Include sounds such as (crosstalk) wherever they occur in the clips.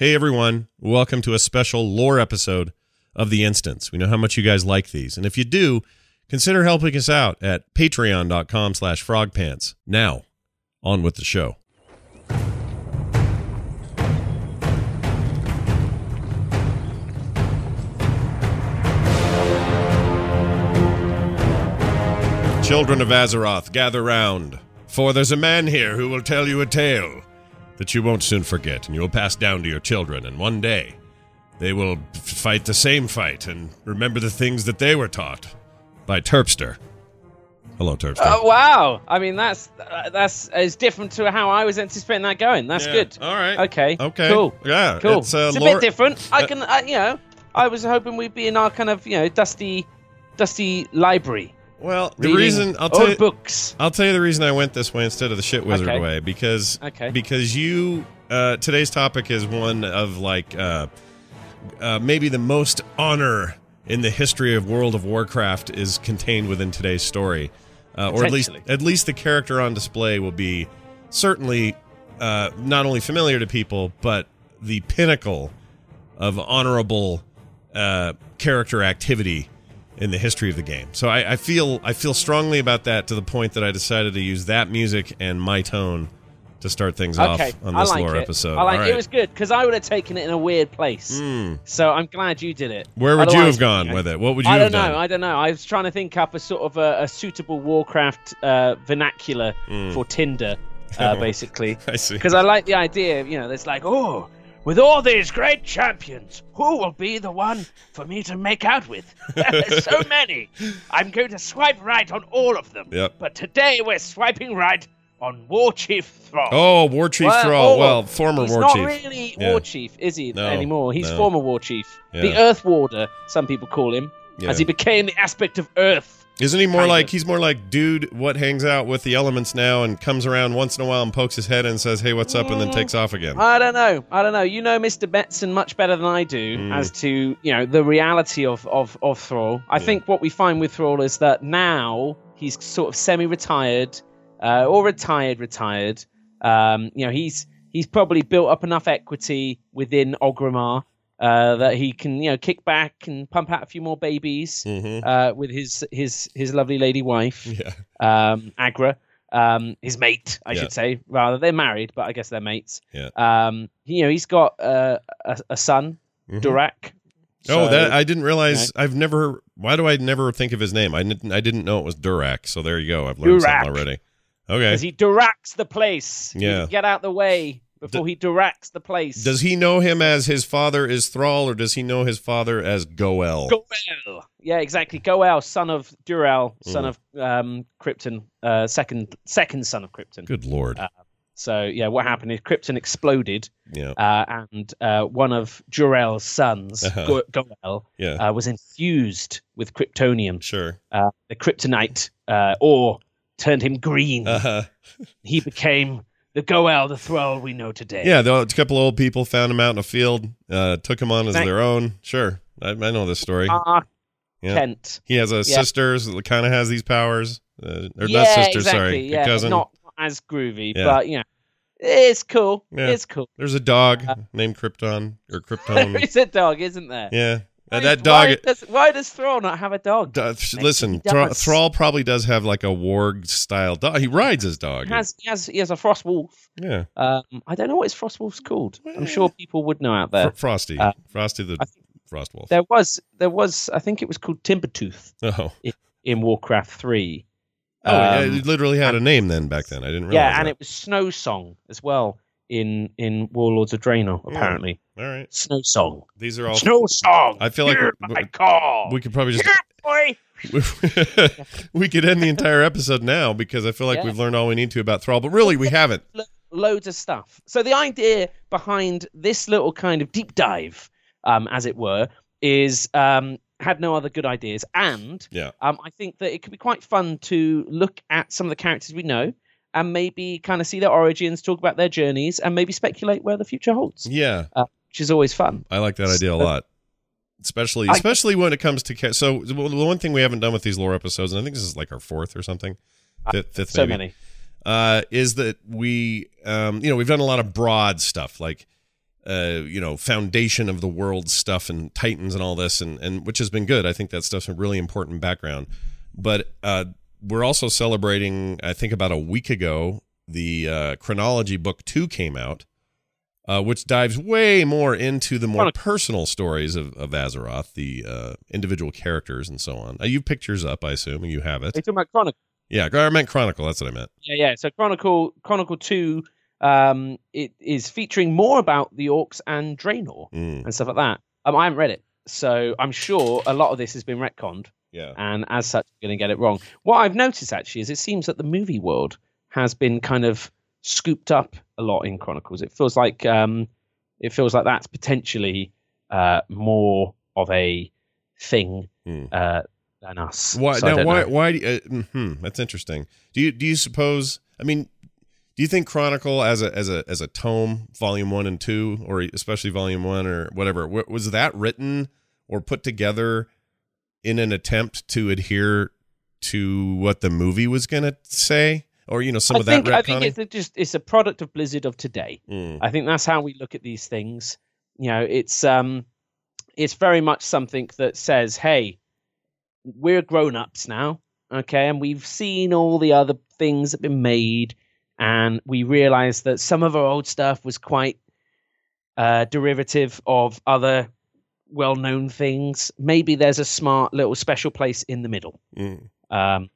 Hey everyone, welcome to a special lore episode of The Instance. We know how much you guys like these, and if you do, consider helping us out at patreon.com slash frogpants. Now, on with the show. Children of Azeroth, gather round, for there's a man here who will tell you a tale that you won't soon forget, and you will pass down to your children, and one day they will fight the same fight and remember the things that they were taught by Terpster. Hello, Terpster. Oh wow! I mean, that's uh, that's as different to how I was anticipating that going. That's Yeah, good. All right. Okay. Okay. Cool. Yeah. Cool. It's, uh, a lore- bit different. I uh, can, uh, you know, I was hoping we'd be in our kind of, you know, dusty, dusty library. Well, the reason I'll tell you, books. I'll tell you the reason I went this way instead of the shit wizard Okay. way because Okay. because you uh, today's topic is one of like uh, uh, maybe the most honor in the history of World of Warcraft is contained within today's story, uh, or at least at least the character on display will be certainly uh, not only familiar to people but the pinnacle of honorable uh, character activity in the history of the game. So I, I feel I feel strongly about that to the point that I decided to use that music and my tone to start things Okay, off on I this like lore it. episode. I like All it. was good because I would have taken it in a weird place. Hmm. So I'm glad you did it. Where would you have gone you know, with it? What would you I have don't know. done? I don't know. I was trying to think up a sort of a, a suitable Warcraft uh, vernacular Mm. for Tinder, uh, (laughs) basically. I see. Because I like the idea, you know, it's like, oh, with all these great champions, who will be the one for me to make out with? There's (laughs) so many. I'm going to swipe right on all of them. Yep. But today we're swiping right on War Chief Thrall. Oh, War Chief Well, Thrall. oh, Well, former He's War not Chief. really Yeah. War Chief, is he No, anymore? He's no. former War Chief, the Earth Warder. Some people call him, Yeah. as he became the aspect of Earth. Isn't he more like of. he's more like dude what hangs out with the elements now and comes around once in a while and pokes his head and says, "Hey, what's up?" and then Mm. takes off again. I don't know. I don't know. You know Mr. Metzen much better than I do Mm. as to you know the reality of of of Thrall. I think what we find with Thrall is that now he's sort of semi-retired uh, or retired, retired. Um, you know, he's he's probably built up enough equity within Orgrimmar uh, that he can you know kick back and pump out a few more babies Mhm. uh, with his his his lovely lady wife Yeah. um, Aggra, um, his mate, I Yeah. should say. Rather, they're married, but I guess they're mates. Yeah. Um, you know, he's got uh, a, a son, Mhm. Durak. Oh, that I didn't realize. I've never. Why do I never think of his name? I didn't. I didn't know it was Durak. So there you go. I've learned something already. Okay. Because he Duraks the place. Yeah. Get out the way before he directs the place. Does he know him as his father is Thrall, or does he know his father as Goel? Goel. Yeah, exactly. Goel, son of Dural, son Mm. of um, Krypton, uh, second second son of Krypton. Good lord. Uh, So yeah, what happened is Krypton exploded, yeah. uh, and uh, one of Jor-El's sons, Uh-huh. Go- Goel, Yeah. uh, was infused with kryptonium. sure. Uh, the kryptonite uh, ore turned him green. Uh-huh. He became the Goel, the Thrall we know today. Yeah. The, a couple old people found him out in a field, uh, took him on as Thank- their own. Sure. I, I know this story. Ah, Yeah. Kent. He has a yeah. sister that kind of has these powers. Uh, or yeah, not sister, exactly. sorry. Yeah, cousin. not as groovy, Yeah. but you know, it's cool. It's cool. There's a dog Uh, named Krypton or (laughs) Krypton. is a dog, isn't there? yeah. Uh, Why- that dog. Why does, why does Thrall not have a dog? Uh, listen, he Thrall probably does have like a warg style dog. He rides his dog. He has, he has he has a frost wolf. yeah. Um, I don't know what his frost wolf's called. I'm sure people would know out there. Fr- Frosty. Uh, Frosty the Frost Wolf. There was there was I think it was called Timbertooth oh. in Warcraft three. Oh, yeah, Um, it literally had a name then back then. I didn't realize yeah, and that. it was Snow Song as well in in Warlords of Draenor. Hmm. Apparently, All right. Snow Song. These are all. Snow Song. I feel like Hear my call. We could probably just. Here, boy. (laughs) we could end the entire episode now because I feel like Yeah. we've learned all we need to about Thrall, but really we (laughs) haven't. loads of stuff. So the idea behind this little kind of deep dive, um, as it were, is um, had no other good ideas, and Yeah. um, I think that it could be quite fun to look at some of the characters we know. And maybe kind of see their origins, talk about their journeys, and maybe speculate where the future holds, Yeah. which is always fun. I like that idea a lot. Especially, I- especially when it comes to ca- so the one thing we haven't done with these lore episodes, and I think this is like our fourth or something, fifth, fifth Uh, So maybe, many. uh, is that we, um, you know, we've done a lot of broad stuff like, uh, you know, foundation of the world stuff and Titans and all this, and and which has been good. I think that stuff's a really important background. But uh, we're also celebrating. I think about a week ago, the uh, chronology book two came out. Uh, which dives way more into the more personal stories of, of Azeroth, the uh, individual characters and so on. Uh, you have pictures up, I assume, and you have it. talking about Chronicle? Yeah, I meant Chronicle. That's what I meant. Yeah, yeah. So Chronicle, Chronicle Two, um, it is featuring more about the orcs and Draenor Mm, and stuff like that. Um, I haven't read it, so I'm sure a lot of this has been retconned, yeah. and as such, I'm going to get it wrong. What I've noticed actually is it seems that the movie world has been kind of scooped up a lot in Chronicles. It feels like um, it feels like that's potentially uh, more of a thing Hmm. uh, than us. Why So now? Why? know. Why? Do you, uh, hmm, that's interesting. Do you do you suppose? I mean, do you think Chronicle as a as a as a tome, volume one and two, or especially volume one or whatever, wa- was that written or put together in an attempt to adhere to what the movie was going to say, or you know, some I of think that I think it's a, just it's a product of Blizzard of today. Mm, I think that's how we look at these things. You know, it's um, it's very much something that says, "Hey, we're grown ups now, okay, and we've seen all the other things that have been made, and we realize that some of our old stuff was quite uh, derivative of other well-known things. Maybe there's a smart little special place in the middle." mm, Um,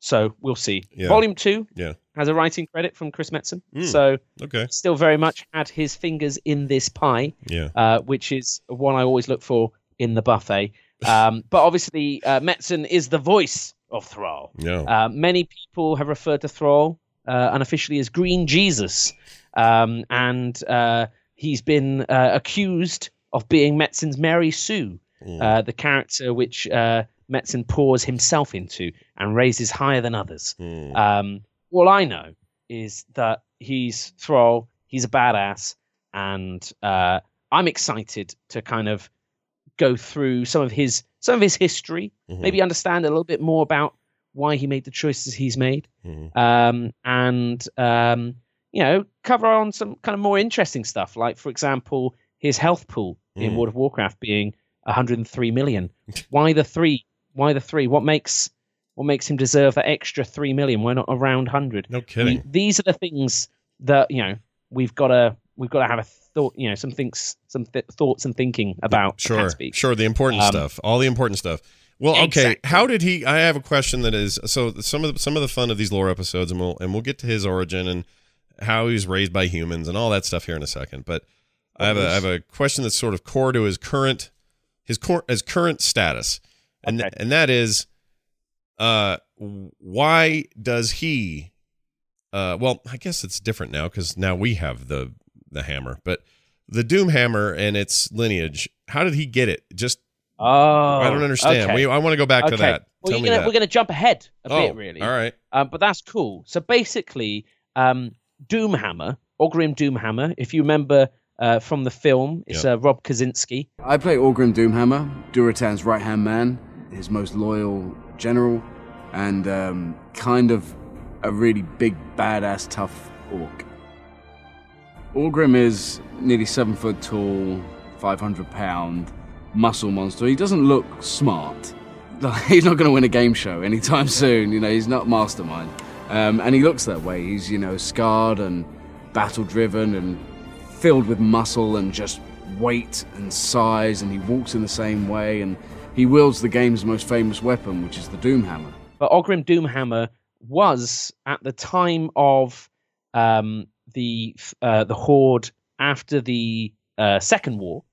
so we'll see. Yeah. Volume two Yeah. has a writing credit from Chris Metzen. Mm. So okay. still very much had his fingers in this pie, Yeah. uh, which is one I always look for in the buffet. Um, (laughs) but obviously, uh, Metzen is the voice of Thrall. No. Uh, many people have referred to Thrall uh, unofficially as Green Jesus, um, and uh, he's been uh, accused of being Metzen's Mary Sue, Mm. uh, the character which uh, Metzen pours himself into and raises higher than others. Mm. Um, all I know is that he's Thrall, he's a badass, and uh, I'm excited to kind of go through some of his some of his history, Mhm. maybe understand a little bit more about why he made the choices he's made, Mhm. um, and um, you know cover on some kind of more interesting stuff, like for example his health pool in Mm. World of Warcraft being 103 million. (laughs) Why the three? Why the three? What makes what makes him deserve that extra three million? Why not around hundred? No kidding. These are the things that you know we've got to we've got to have a thought. You know, some things, some th- thoughts and thinking about. Sure, sure. The important Um, stuff, all the important stuff. Well, okay. Exactly. How did he? I have a question that is so some of the, some of the fun of these lore episodes, and we'll and we'll get to his origin and how he was raised by humans and all that stuff here in a second. But I have a I have a question that's sort of core to his current his cor- his current status, and Okay. and that is, uh, why does he? Uh, well, I guess it's different now because now we have the the hammer, but the Doom hammer and its lineage. How did he get it? Just Oh, I don't understand. okay. We, I want to go back to that. Well, Tell you're me gonna, that. we're going to jump ahead a oh, bit, really. All right. Um, but that's cool. So basically, um, Doomhammer, Orgrim Doomhammer, if you remember uh, from the film, it's uh, Rob Kazinsky. I play Orgrim Doomhammer, Durotan's right hand man, his most loyal general, and um, kind of a really big, badass, tough orc. Orgrim is nearly seven foot tall, 500 pound muscle monster. He doesn't look smart. (laughs) Like, he's not going to win a game show anytime (laughs) soon. You know, he's not mastermind. Um, and he looks that way. He's, you know, scarred and battle driven and filled with muscle and just weight and size. And he walks in the same way. And he wields the game's most famous weapon, which is the Doomhammer. But Orgrim Doomhammer was at the time of um, the uh, the Horde after the uh, Second War,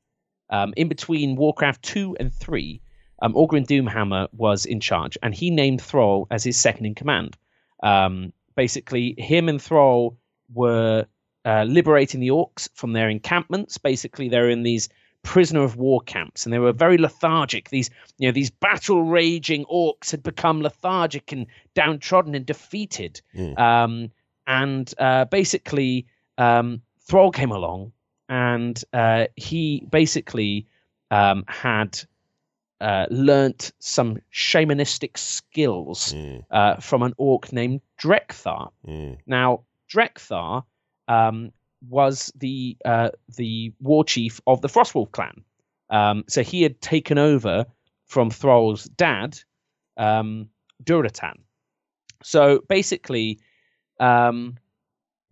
um, in between Warcraft two and three. Um, Orgrim Doomhammer was in charge, and he named Thrall as his second in command. Um, basically, him and Thrall were uh, liberating the orcs from their encampments. Basically, they're in these prisoner of war camps, and they were very lethargic. These, you know, these battle raging orcs had become lethargic and downtrodden and defeated. Mm. Um, and uh, basically, um, Thrall came along, and uh, he basically um, had uh, learnt some shamanistic skills Mm, uh, from an orc named Drekthar. mm, Now, Drekthar um, was the uh, the war chief of the Frostwolf clan. Um, so he had taken over from Thrall's dad, um, Durotan. So basically, um,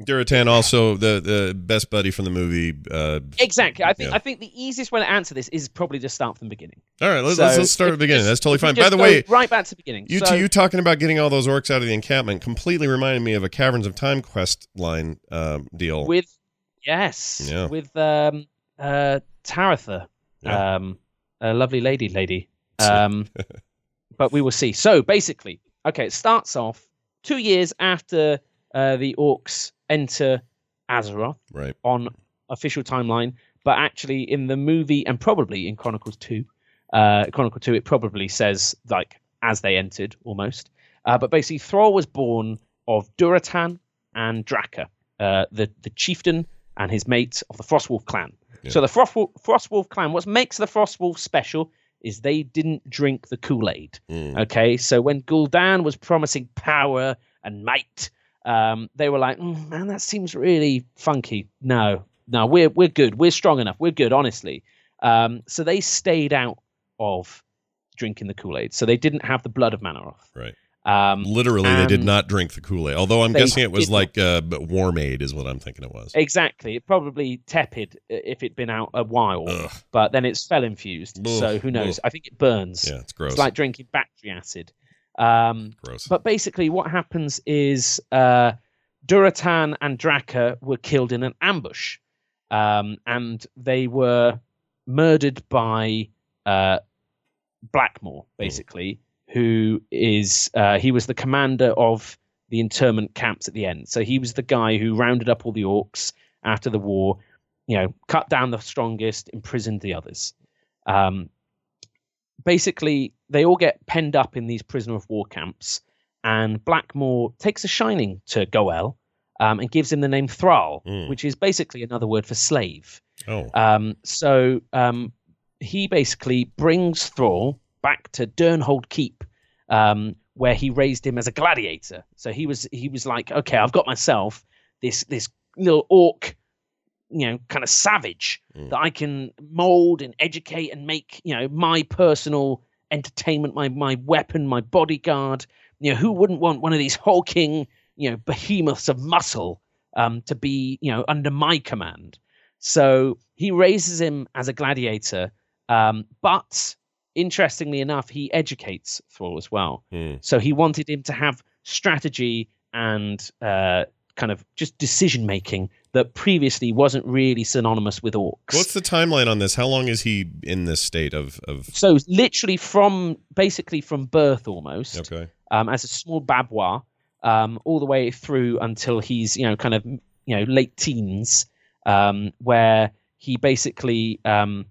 Durotan also the the best buddy from the movie. Uh, exactly. I think Yeah. I think the easiest way to answer this is probably to start from the beginning. all right, let's, So let's, let's start at the beginning. just- That's totally fine. By the way, right back to the beginning. you so, two, you talking about getting all those orcs out of the encampment completely reminded me of a Caverns of Time quest line um, deal. with yes, Yeah. with um, uh, Taretha, Yeah. um, a lovely lady, lady. (laughs) Um, but we will see. So basically, okay, it starts off two years after uh, the orcs enter Azeroth right. on official timeline, but actually in the movie and probably in Chronicles Two, uh, Chronicle Two, it probably says like as they entered almost. Uh, but basically, Thrall was born of Durotan and Draka, uh, the the chieftain and his mate of the Frostwolf clan. Yeah. So the Frostwolf, Frostwolf clan, what makes the Frostwolf special is they didn't drink the Kool Aid. Mm, Okay, so when Gul'dan was promising power and might, um, they were like, "Mm, "Man, that seems really funky." No, no, we're we're good. We're strong enough. We're good, honestly. Um, so they stayed out of drinking the Kool Aid. So they didn't have the blood of Mannoroth. right. Um, Literally, they did not drink the Kool Aid. Although I'm guessing it was like uh, warm aid, is what I'm thinking it was. exactly. It probably tepid if it'd been out a while, Ugh. but then it's fell infused. Ugh, so who knows? ugh. I think it burns. Yeah, it's gross. It's like drinking battery acid. Um, gross. But basically, what happens is uh, Durotan and Draka were killed in an ambush, um, and they were murdered by uh, Blackmoore, basically, who is uh, he was the commander of the internment camps at the end. So he was the guy who rounded up all the orcs after the war, you know, cut down the strongest, imprisoned the others. Um, basically, they all get penned up in these prisoner of war camps, and Blackmoore takes a shining to Goel um, and gives him the name Thrall, Mm. which is basically another word for slave. oh, Um, so um, he basically brings Thrall back to Durnholde Keep, um, where he raised him as a gladiator. So he was he was like, okay, I've got myself this this little orc, you know, kind of savage Mm. that I can mold and educate and make, you know, my personal entertainment, my my weapon, my bodyguard. You know, who wouldn't want one of these hulking, you know, behemoths of muscle um, to be, you know, under my command? So he raises him as a gladiator, um, but interestingly enough, he educates Thrall as well. Hmm. So he wanted him to have strategy and uh, kind of just decision making that previously wasn't really synonymous with orcs. What's the timeline on this? How long is he in this state of of? so literally from basically from birth almost Okay. um, as a small babwa um, all the way through until he's you know kind of you know late teens um, where he basically um,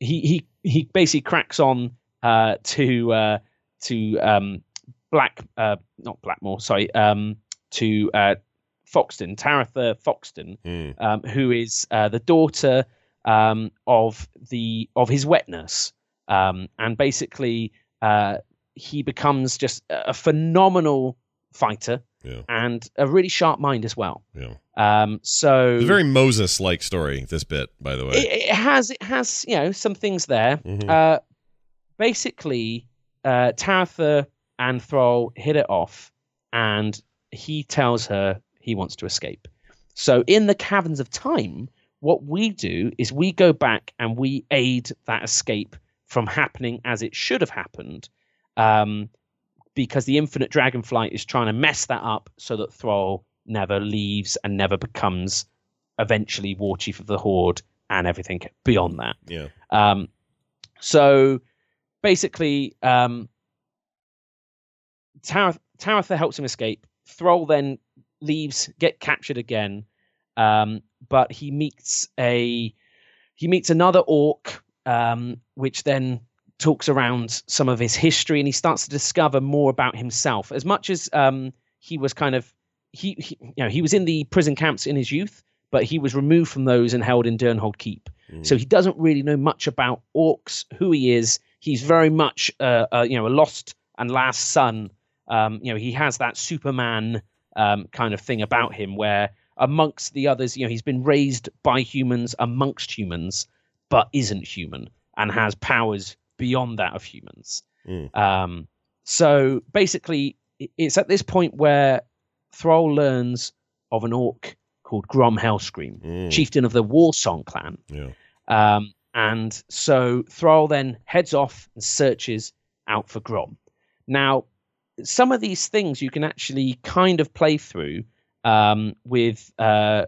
he he he basically cracks on uh, to uh, to um, black uh, not blackmoore sorry um, to uh, foxton taretha foxton Hmm. um, who is uh, the daughter um, of the of his wet nurse, um, and basically uh, he becomes just a phenomenal fighter Yeah. and a really sharp mind as well. Yeah. Um, so It's a very Moses like story. This bit, by the way. it, it has it has you know some things there. Mhm. Uh, basically, uh, Taretha and Thrall hit it off, and he tells her he wants to escape. So, in the Caverns of Time, what we do is we go back and we aid that escape from happening as it should have happened, um, because the Infinite Dragonflight is trying to mess that up so that Thrall never leaves and never becomes eventually War Chief of the Horde and everything beyond that. yeah. Um, so basically, um, Tarath- Taretha helps him escape. Thrall then leaves, get captured again. Um, but he meets a he meets another orc, um, which then talks around some of his history, and he starts to discover more about himself. As much as um, he was kind of he, he you know he was in the prison camps in his youth, but he was removed from those and held in Durnholde Keep. So he doesn't really know much about orcs, who he is. He's very much uh, uh, you know a lost and last son. Um, you know he has that Superman um, kind of thing about him, where amongst the others, you know he's been raised by humans amongst humans, but isn't human and has powers beyond that of humans. Mm. Um, so basically, it's at this point where Thrall learns of an orc called Grom Hellscream, Mm. chieftain of the Warsong clan. Yeah. Um, and so Thrall then heads off and searches out for Grom. Now, some of these things you can actually kind of play through um, with uh,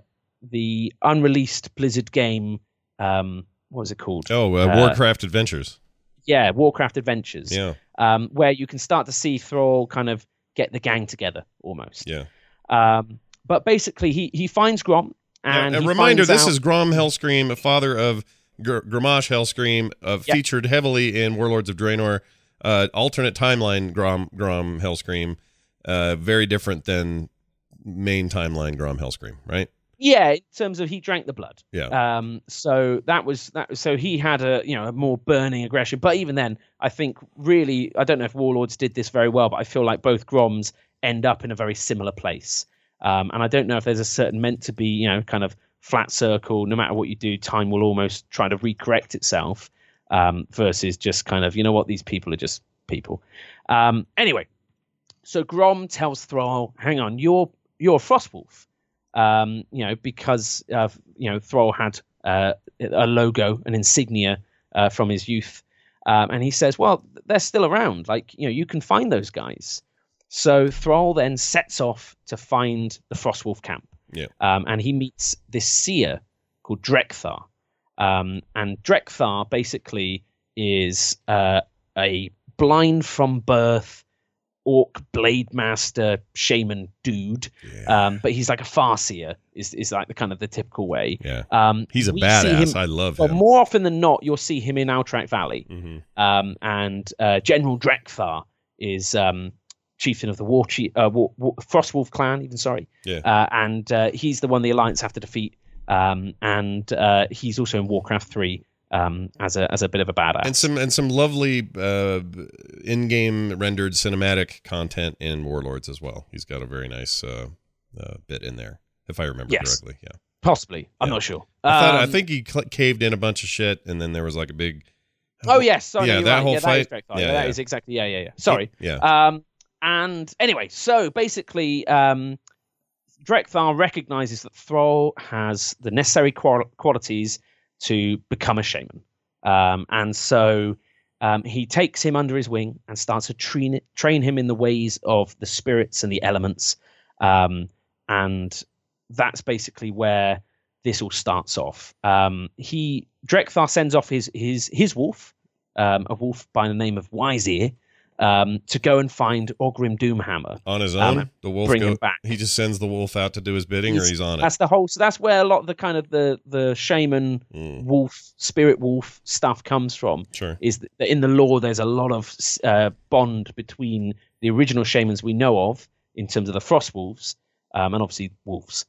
the unreleased Blizzard game. Um, what was it called? Oh, uh, Uh, Warcraft Adventures. Yeah, Warcraft Adventures. Yeah. Um, where you can start to see Thrall kind of get the gang together almost. Yeah. Um, but basically, he he finds Grom. And Now, a reminder: this out- is Grom Hellscream, a father of Gr- Gramash Hellscream, uh, Yep. featured heavily in Warlords of Draenor. Uh, alternate timeline Grom Grom Hellscream, uh, very different than main timeline Grom Hellscream, right? yeah in terms of he drank the blood Yeah. um so that was that so he had a you know a more burning aggression but even then i think really i don't know if warlords did this very well but i feel like both groms end up in a very similar place um and i don't know if there's a certain meant to be you know kind of flat circle no matter what you do time will almost try to recorrect itself um versus just kind of you know what these people are just people um anyway so grom tells thrall hang on you're you're a frostwolf um, you know, because uh, you know Thrall had uh, a logo, an insignia uh, from his youth, um, and he says, "Well, they're still around. Like you know, you can find those guys." So Thrall then sets off to find the Frostwolf camp, Yeah. um, and he meets this seer called Drekthar, um, and Drekthar basically is uh, a blind from birth orc blade master shaman dude Yeah. um, but he's like a farseer is is like the kind of the typical way. yeah. Um, He's a badass. him- I love well, him. more often than not, you'll see him in Alterac Valley. hmm Um, and uh, General Drekthar is um, chieftain of the War, Chief, uh, War, War Frostwolf clan. Even sorry, Yeah. uh, and uh, he's the one the Alliance have to defeat. Um, and uh, he's also in Warcraft three um, as a as a bit of a badass. and some and some lovely uh, in-game rendered cinematic content in Warlords as well. He's got a very nice uh, uh, bit in there, if I remember Yes. correctly. Yeah, Possibly, I'm Yeah. not sure. I, thought, I Um, think he cl- caved in a bunch of shit, and then there was like a big. Oh yes, sorry, Yeah, that right. whole yeah, fight- That is Drekthar. yeah, Yeah, that yeah. is exactly. Yeah, yeah, yeah. Sorry. Yeah. Um, and anyway, so basically, um, Drekthar recognizes that Thrall has the necessary qual- qualities to become a shaman. Um, and so um, he takes him under his wing and starts to train, train him in the ways of the spirits and the elements. Um, and that's basically where this all starts off. Um, he Drekthar sends off his his his wolf, um, a wolf by the name of Wiseear, um, to go and find Orgrim Doomhammer. on his um, own, the wolf bring him back. He just sends the wolf out to do his bidding, or He's- he's on it. That's the whole. So that's where a lot of the kind of the the shaman Mm, wolf spirit wolf stuff comes from. sure. Is that in the lore there's a lot of uh, bond between the original shamans we know of in terms of the frost wolves um, and obviously wolves.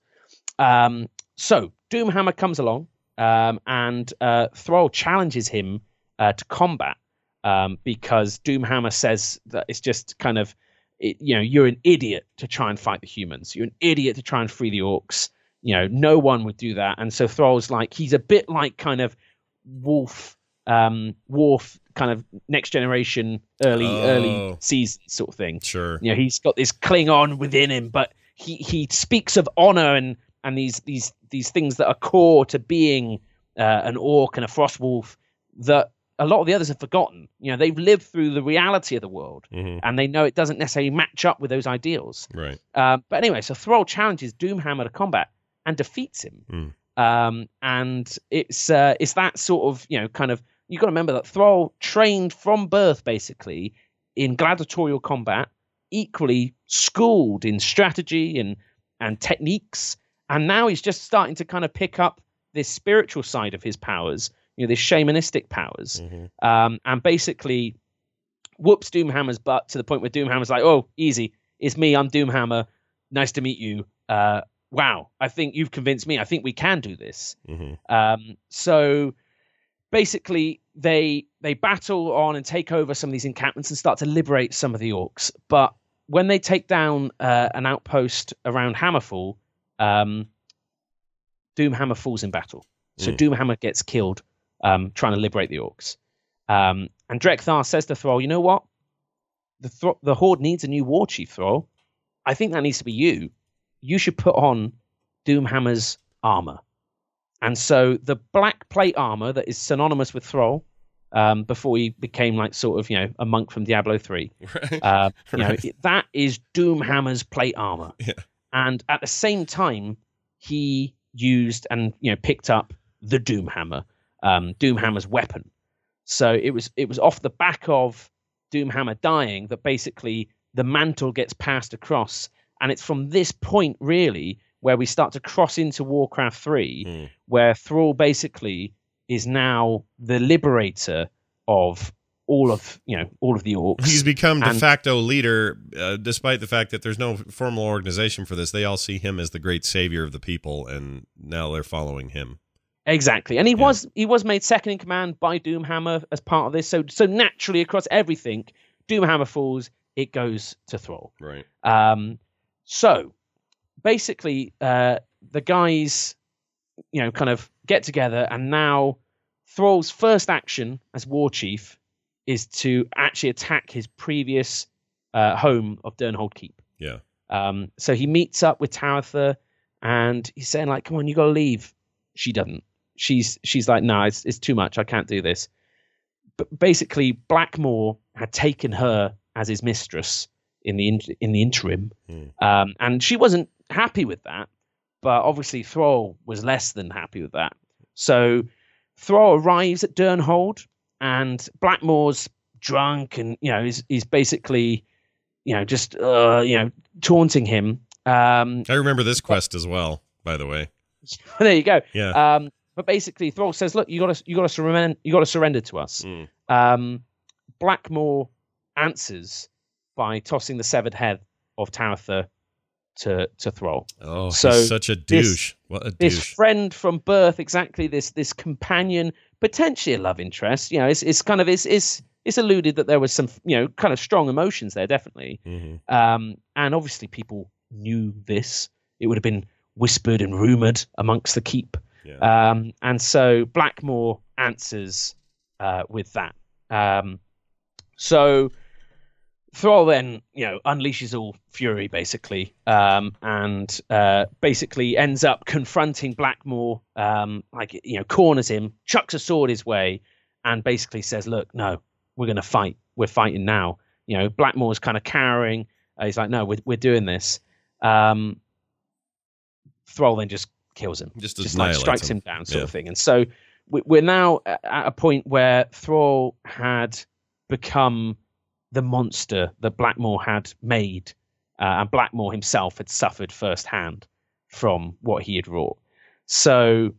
Um, so Doomhammer comes along um, and uh, Thrall challenges him uh, to combat um, because Doomhammer says that it's just kind of, it, you know, you're an idiot to try and fight the humans. You're an idiot to try and free the orcs. You know, no one would do that. And so Thrall's like, he's a bit like kind of Wolf, um, Worf, kind of next generation, early, Oh. early season sort of thing Sure. you know he's got this Klingon within him, but he he speaks of honor and and these these these things that are core to being uh, an orc and a frostwolf that a lot of the others have forgotten. You know, they've lived through the reality of the world hmm and they know it doesn't necessarily match up with those ideals. Right. Um, but anyway, so Thrall challenges Doomhammer to combat and defeats him. Mm. Um, and it's uh, it's that sort of you know kind of you got to remember that Thrall trained from birth basically in gladiatorial combat, equally schooled in strategy and and techniques, and now he's just starting to kind of pick up this spiritual side of his powers, you know, this shamanistic powers, Mhm. um, and basically whoops Doomhammer's butt to the point where Doomhammer's like, "Oh, easy, it's me, I'm Doomhammer. Nice to meet you. Uh, wow, I think you've convinced me. I think we can do this." Mhm. Um, so basically, they they battle on and take over some of these encampments and start to liberate some of the orcs. But when they take down uh, an outpost around Hammerfall, um, Doomhammer falls in battle. So Mm. Doomhammer gets killed um, trying to liberate the orcs. Um, and Drekthar says to Thrall, "You know what? The the Horde needs a new war chief, Thrall. I think that needs to be you. You should put on Doomhammer's armor." And so the black plate armor that is synonymous with Thrall, um, before he became like sort of you know a monk from Diablo three, (laughs) Right. uh, you know Right. that is Doomhammer's plate armor. (laughs) Yeah. And at the same time, he used and you know picked up the Doomhammer, um, Doomhammer's weapon. So it was it was off the back of Doomhammer dying that basically the mantle gets passed across, and it's from this point really where we start to cross into Warcraft three, Mm. where Thrall basically is now the liberator of all of you know all of the orcs. He's become de facto leader, uh, despite the fact that there's no formal organization for this. They all see him as the great savior of the people, and now they're following him. Exactly, and he Yeah. was he was made second in command by Doomhammer as part of this. So so naturally across everything, Doomhammer falls, it goes to Thrall. Right. Um, so basically, uh, the guys, you know, kind of get together, and now Thrall's first action as war chief is to actually attack his previous uh, home of Durnholde Keep. Yeah. Um, so he meets up with Taretha, and he's saying like, "Come on, you got to leave." She doesn't. She's she's like, "No, it's it's too much. I can't do this." But basically, Blackmoore had taken her as his mistress in the in, in the interim, Hmm. um, and she wasn't happy with that. But obviously, Thrall was less than happy with that. So Thrall arrives at Durnholde, and Blackmoore's drunk, and you know, he's he's basically, you know, just uh, you know, taunting him. Um, I remember this quest as well. By the way. (laughs) there you go. Yeah. Um, but basically, Thrall says, "Look, you got to, you got to surrender, you got to surrender to us." Mm. Um, Blackmoore answers by tossing the severed head of Taretha to to Thrall. Oh, So he's such a douche. what a douche! This friend from birth, exactly this this companion, potentially a love interest. You know, it's it's kind of it's it's it's alluded that there was some you know kind of strong emotions there, definitely. Mhm. Um, and obviously, people knew this. It would have been whispered and rumored amongst the keep. Yeah. Um, and so Blackmoore answers uh, with that. Um, so Thrall then, you know, unleashes all fury basically, um, and uh, basically ends up confronting Blackmoore, um, like you know, corners him, chucks a sword his way, and basically says, "Look, no, we're going to fight. We're fighting now." You know, Blackmoore's kind of cowering. Uh, he's like, "No, we're we're doing this." Um, Thrall then just kills him Just, just like strikes him. him down, sort Yeah. of thing. And so we- we're now at a point where Thrall had become the monster that Blackmoore had made, uh, and Blackmoore himself had suffered firsthand from what he had wrought. So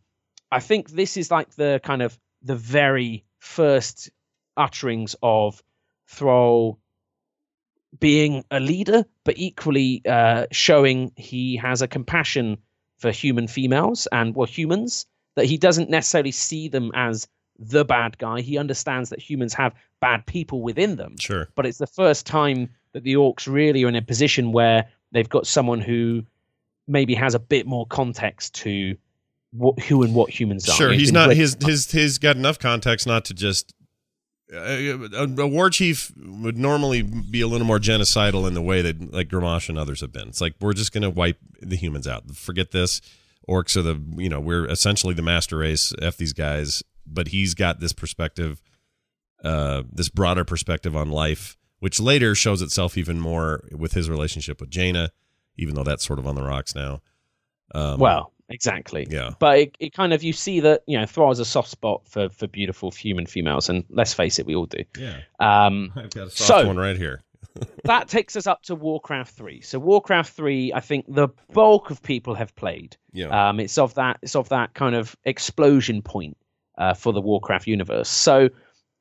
I think this is like the kind of the very first utterings of Thrall being a leader, but equally uh, showing he has a compassion for human females and well humans that he doesn't necessarily see them as the bad guy. He understands that humans have bad people within them, Sure. but it's the first time that the orcs really are in a position where they've got someone who maybe has a bit more context to what who and what humans are. Sure, He's not. His his he's got enough context not to just. Uh, a, a war chief would normally be a little more genocidal in the way that like Gramash and others have been. It's like we're just going to wipe the humans out. Forget this. Orcs are the you know we're essentially the master race. F these guys. But he's got this perspective, uh, this broader perspective on life, which later shows itself even more with his relationship with Jaina, even though that's sort of on the rocks now. Um, well, exactly. yeah, But it, it kind of you see that you know Thrall has a soft spot for for beautiful human females, and let's face it, we all do. yeah. Um, (laughs) I've got a soft So- one right here. (laughs) that takes us up to Warcraft 3. So Warcraft 3, I think the bulk of people have played. Yeah. Um, it's of that it's of that kind of explosion point uh, for the Warcraft universe. So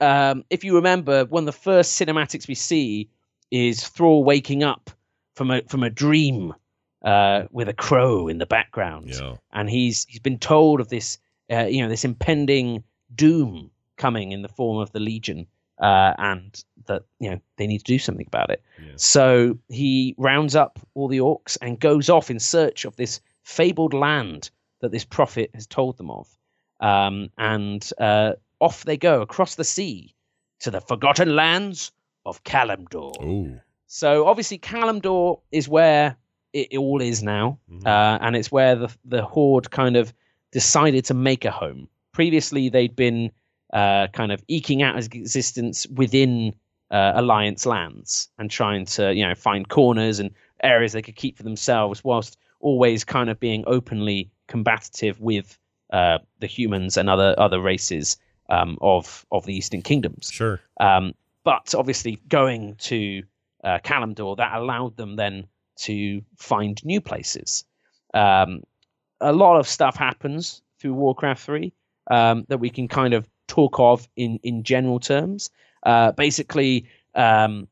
um, if you remember, one of the first cinematics we see is Thrall waking up from a from a dream uh, with a crow in the background, Yeah. and he's he's been told of this uh, you know this impending doom coming in the form of the Legion, uh, and that you know they need to do something about it. Yeah. So he rounds up all the orcs and goes off in search of this fabled land that this prophet has told them of. Um, and uh, off they go across the sea to the forgotten lands of Kalimdor. Oh. So obviously, Kalimdor is where it, it all is now, Mhm. uh, and it's where the the horde kind of decided to make a home. Previously, they'd been uh, kind of eking out existence within uh, Alliance lands and trying to you know find corners and areas they could keep for themselves, whilst always kind of being openly combative with uh, the humans and other other races um, of of the Eastern Kingdoms. Sure. Um, but obviously, going to uh, Kalimdor, that allowed them then to find new places. Um, a lot of stuff happens through Warcraft 3 um, that we can kind of talk of in, in general terms. Uh, basically, um,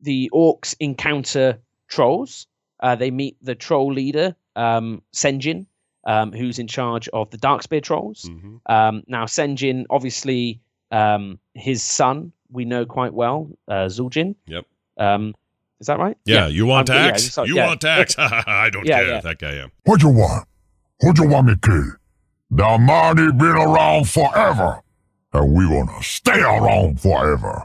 the orcs encounter trolls. Uh, they meet the troll leader, um, Senjin, um, who's in charge of the Darkspear trolls. hmm Um, now, Senjin, obviously, um, his son, we know quite well, uh, Zuljin. Yep. Um, is that right? Yeah, you want Um, yeah, tax? so- you yeah. want tax? (laughs) (laughs) I don't Yeah, care. yeah. That guy am. What you want? What you want me kill? The money been around forever, and we gonna stay around forever.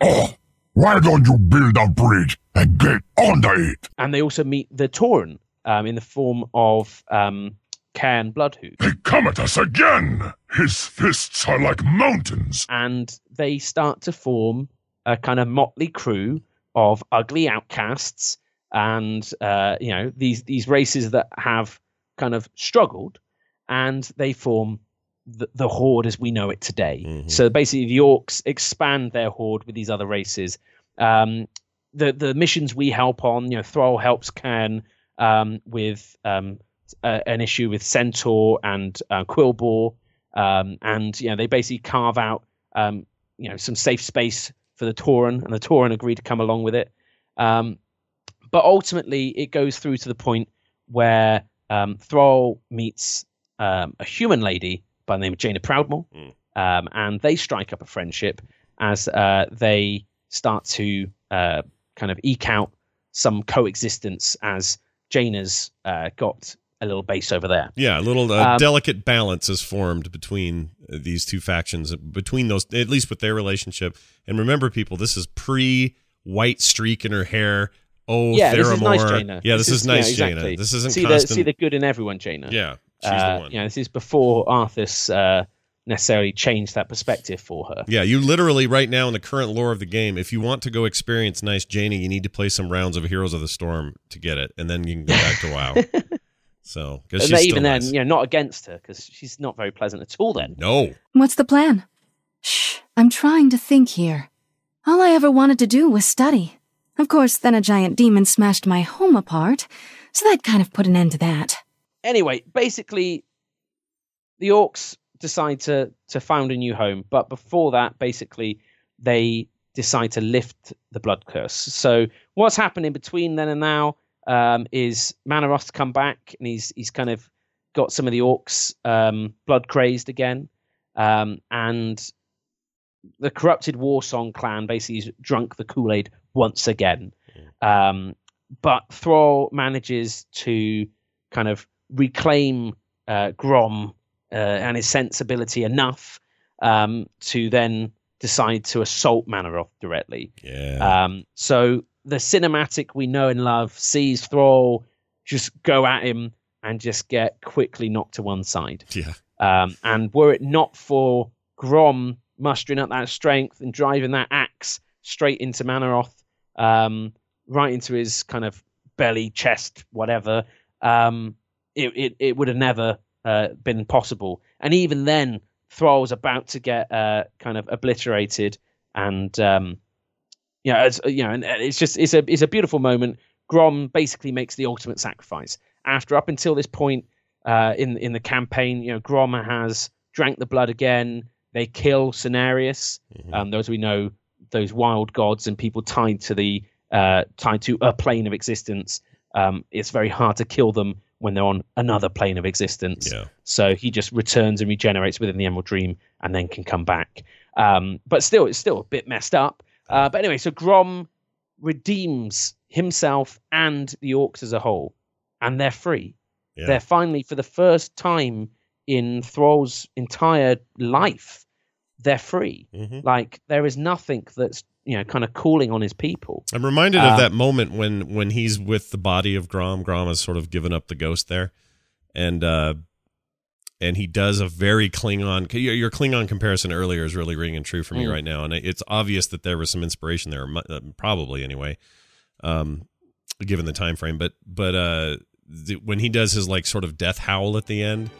Oh, why don't you build a bridge and get under it? And they also meet the Tauren um, in the form of um, Cairn Bloodhoof. They come at us again. His fists are like mountains. and they start to form a kind of motley crew of ugly outcasts and uh, you know these these races that have kind of struggled and they form the, the horde as we know it today. Mhm. so basically the orcs expand their horde with these other races. Um, the the missions we help on you know thrall helps Cairn um, with um, an issue with centaur and uh, quilboar. Um, and you know they basically carve out um, you know some safe space for the Tauren, and the Tauren agreed to come along with it. Um, but ultimately, it goes through to the point where um, Thrall meets um, a human lady by the name of Jaina Proudmoore, Mm. um, and they strike up a friendship as uh, they start to uh, kind of eke out some coexistence as Jaina's uh, got a little base over there. Yeah, a little uh, Um, delicate balance is formed between uh, these two factions, between those, at least with their relationship. And remember, people, this is pre white streak in her hair. Oh, yeah, this is nice Jaina. Yeah, this, is, nice yeah, Jaina. exactly. This isn't see the see the good in everyone, Jaina. yeah, she's Uh, the one. You know, this is before Arthas uh, necessarily changed that perspective for her. Yeah, you literally right now in the current lore of the game, if you want to go experience nice Jaina, you need to play some rounds of Heroes of the Storm to get it, and then you can go back to WoW. (laughs) So, because And she's even then, nice. you know, not against her because she's not very pleasant at all. Then no, What's the plan? Shh, I'm trying to think here. All I ever wanted to do was study. Of course, then a giant demon smashed my home apart, so that kind of put an end to that. anyway, basically, the orcs decide to to found a new home, but before that, basically, they decide to lift the blood curse. So what's happened in between then and now um, is Mannoroth's come back and he's he's kind of got some of the orcs um, blood crazed again, um, and the corrupted war song clan basically has drunk the Kool Aid once again. Um, but Thrall manages to kind of reclaim uh, Grom uh, and his sensibility enough um, to then decide to assault Manaroth directly. yeah, Um, so the cinematic we know and love sees Thrall just go at him and just get quickly knocked to one side. yeah, Um, and were it not for Grom mustering up that strength and driving that axe straight into Mannoroth, um, right into his kind of belly, chest, whatever, um, it, it, it would have never uh, been possible. And even then, Thrall was about to get uh, kind of obliterated and um, you know, as, you know, and it's just it's a it's a beautiful moment. Grom basically makes the ultimate sacrifice. After up until this point uh, in in the campaign, you know, Grom has drank the blood again. They kill Cenarius. Mhm. Um, those we know, those wild gods and people tied to the uh, tied to a plane of existence. Um, it's very hard to kill them when they're on another plane of existence. Yeah. So he just returns and regenerates within the Emerald Dream and then can come back. Um, but still, it's still a bit messed up. Uh, but anyway, so Grom redeems himself and the orcs as a whole, and they're free. Yeah. They're finally, for the first time in Thrall's entire life, they're free. Mhm. Like there is nothing that's you know kind of calling on his people. I'm reminded Um, of that moment when when he's with the body of Grom. Grom has sort of given up the ghost there, and uh, and he does a very Klingon. Your Klingon comparison earlier is really ringing true for me Mm. right now, and it's obvious that there was some inspiration there, uh, probably anyway, um, given the time frame. But but uh, the, when he does his like sort of death howl at the end.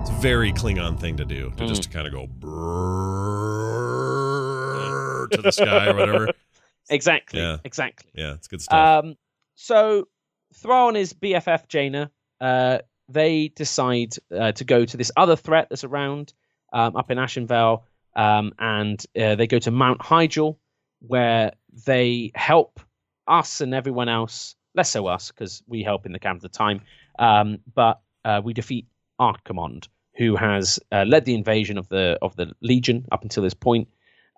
It's a very Klingon thing to do, to just to kind of go brrrr to the sky or whatever. (laughs) Exactly. Yeah. Exactly. Yeah, it's good stuff. Um, so Thrall and his BFF Jaina, uh, they decide uh, to go to this other threat that's around um, up in Ashenvale, um, and uh, they go to Mount Hyjal, where they help us and everyone else. Less so us, because we help in the camp at the time. Um, but uh, we defeat Archimonde, who has uh, led the invasion of the of the Legion up until this point,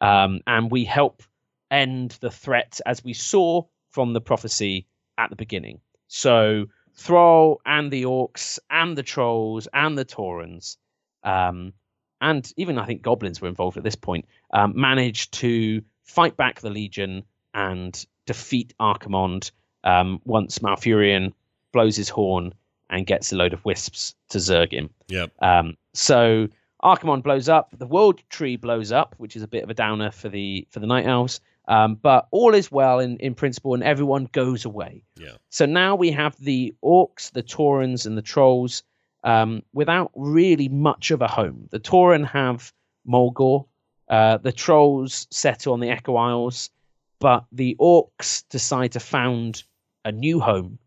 um, and we help end the threat as we saw from the prophecy at the beginning. So Thrall and the orcs and the trolls and the Taurens, um, and even I think goblins were involved at this point, um, managed to fight back the Legion and defeat Archimonde um, once Malfurion blows his horn and gets a load of wisps to zerg him. Yep. Um, so Archimonde blows up, the World Tree blows up, which is a bit of a downer for the for the Night Elves. Um, but all is well in, in principle, and everyone goes away. Yeah. So now we have the orcs, the Taurens, and the trolls um, without really much of a home. The Tauren have Mulgore, uh, the trolls settle on the Echo Isles, but the orcs decide to found a new home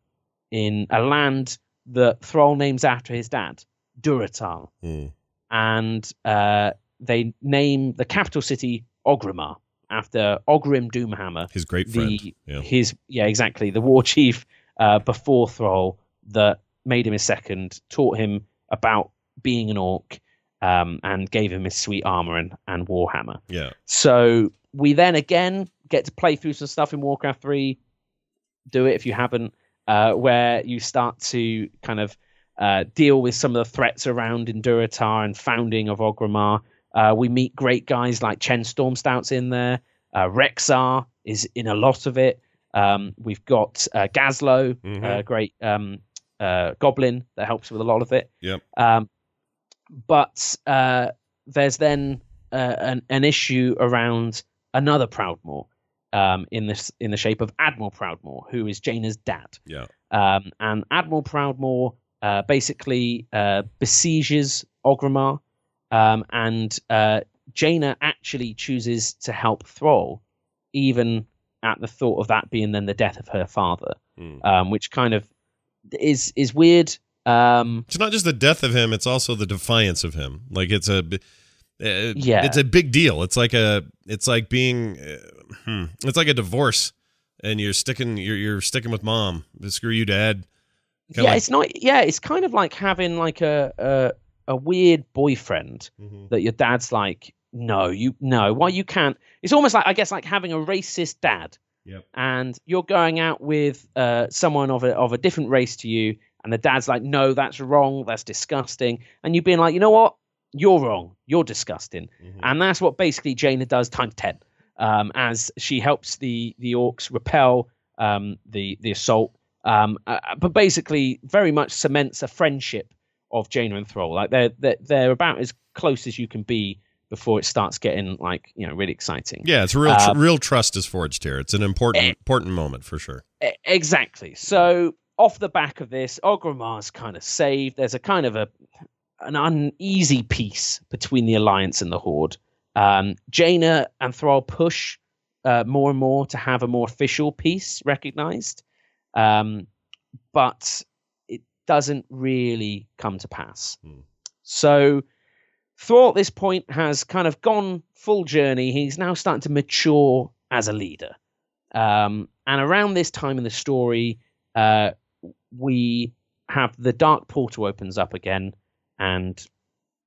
in a land that Thrall names after his dad, Durotar Mm. And uh, they name the capital city Orgrimmar after Orgrim Doomhammer, His great friend. the yeah. his yeah exactly the war chief uh, before Thrall that made him his second, taught him about being an orc, um, and gave him his sweet armor and, and warhammer. Yeah. So we then again get to play through some stuff in Warcraft 3. Do it if you haven't, uh, where you start to kind of uh, deal with some of the threats around in Durotar and founding of Orgrimmar. Uh, we meet great guys like Chen Stormstout's in there. Uh, Rexxar is in a lot of it. Um, we've got uh, Gazlowe, Mhm. a great um, uh, goblin that helps with a lot of it. Yep. Um, but uh, there's then uh, an, an issue around another Proudmoore um, in this in the shape of Admiral Proudmoore, who is Jaina's dad. Yeah. Um, and Admiral Proudmoore uh, basically uh, besieges Orgrimmar, um, and uh, Jaina actually chooses to help Thrall, even at the thought of that being then the death of her father, Mm. um, which kind of is is weird. Um, It's not just the death of him; it's also the defiance of him. Like it's a, b- uh, Yeah. it's a big deal. It's like a, it's like being, uh, hmm, it's like a divorce, and you're sticking, you're you're sticking with mom. Screw you, dad. Kinda yeah, like- it's not. Yeah, it's kind of like having like a a, a weird boyfriend Mhm. that your dad's like, no, you no, why you can't. It's almost like I guess like having a racist dad, Yep. and you're going out with uh, someone of a of a different race to you, and the dad's like, no, that's wrong, that's disgusting, and you being like, you know what, you're wrong, you're disgusting, Mhm. and that's what basically Jaina does times ten, um, as she helps the the orcs repel um, the the assault, um, uh, but basically very much cements a friendship of Jaina and Thrall. Like they're they're, they're about as close as you can be before it starts getting like you know really exciting. Yeah, it's real. Tr- Um, real trust is forged here. It's an important Eh. important moment for sure. Exactly. So off the back of this, Orgrimmar's kind of saved. There's a kind of a an uneasy peace between the Alliance and the Horde. Um, Jaina and Thrall push uh, more and more to have a more official peace recognized, um, but it doesn't really come to pass. Hmm. So Thrall at this point has kind of gone full journey. He's now starting to mature as a leader. Um, and around this time in the story, uh, we have the Dark Portal opens up again, and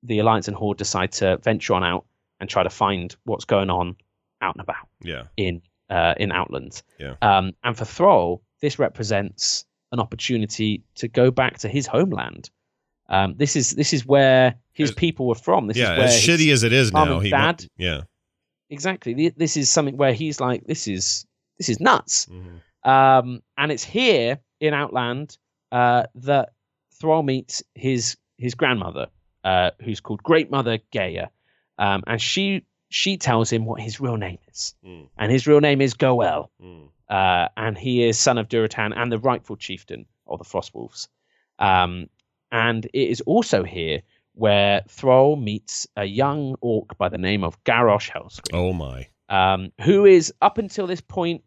the Alliance and Horde decide to venture on out and try to find what's going on out and about Yeah. in uh, in Outland. Yeah. Um, and for Thrall, this represents an opportunity to go back to his homeland. Um, this is this is where his people were from. This yeah. is where As shitty as it is now, he dad- went, yeah. exactly. This is something where he's like, this is this is nuts. Mhm. Um, and it's here in Outland uh, that Thrall meets his his grandmother, uh, who's called Great Mother Geyah, um, and she she tells him what his real name is, Mm. and his real name is Go'el, Mm. Uh, and he is son of Durotan and the rightful chieftain of the Frostwolves. Um, and it is also here where Thrall meets a young orc by the name of Garrosh Hellscream Oh my. um, who is up until this point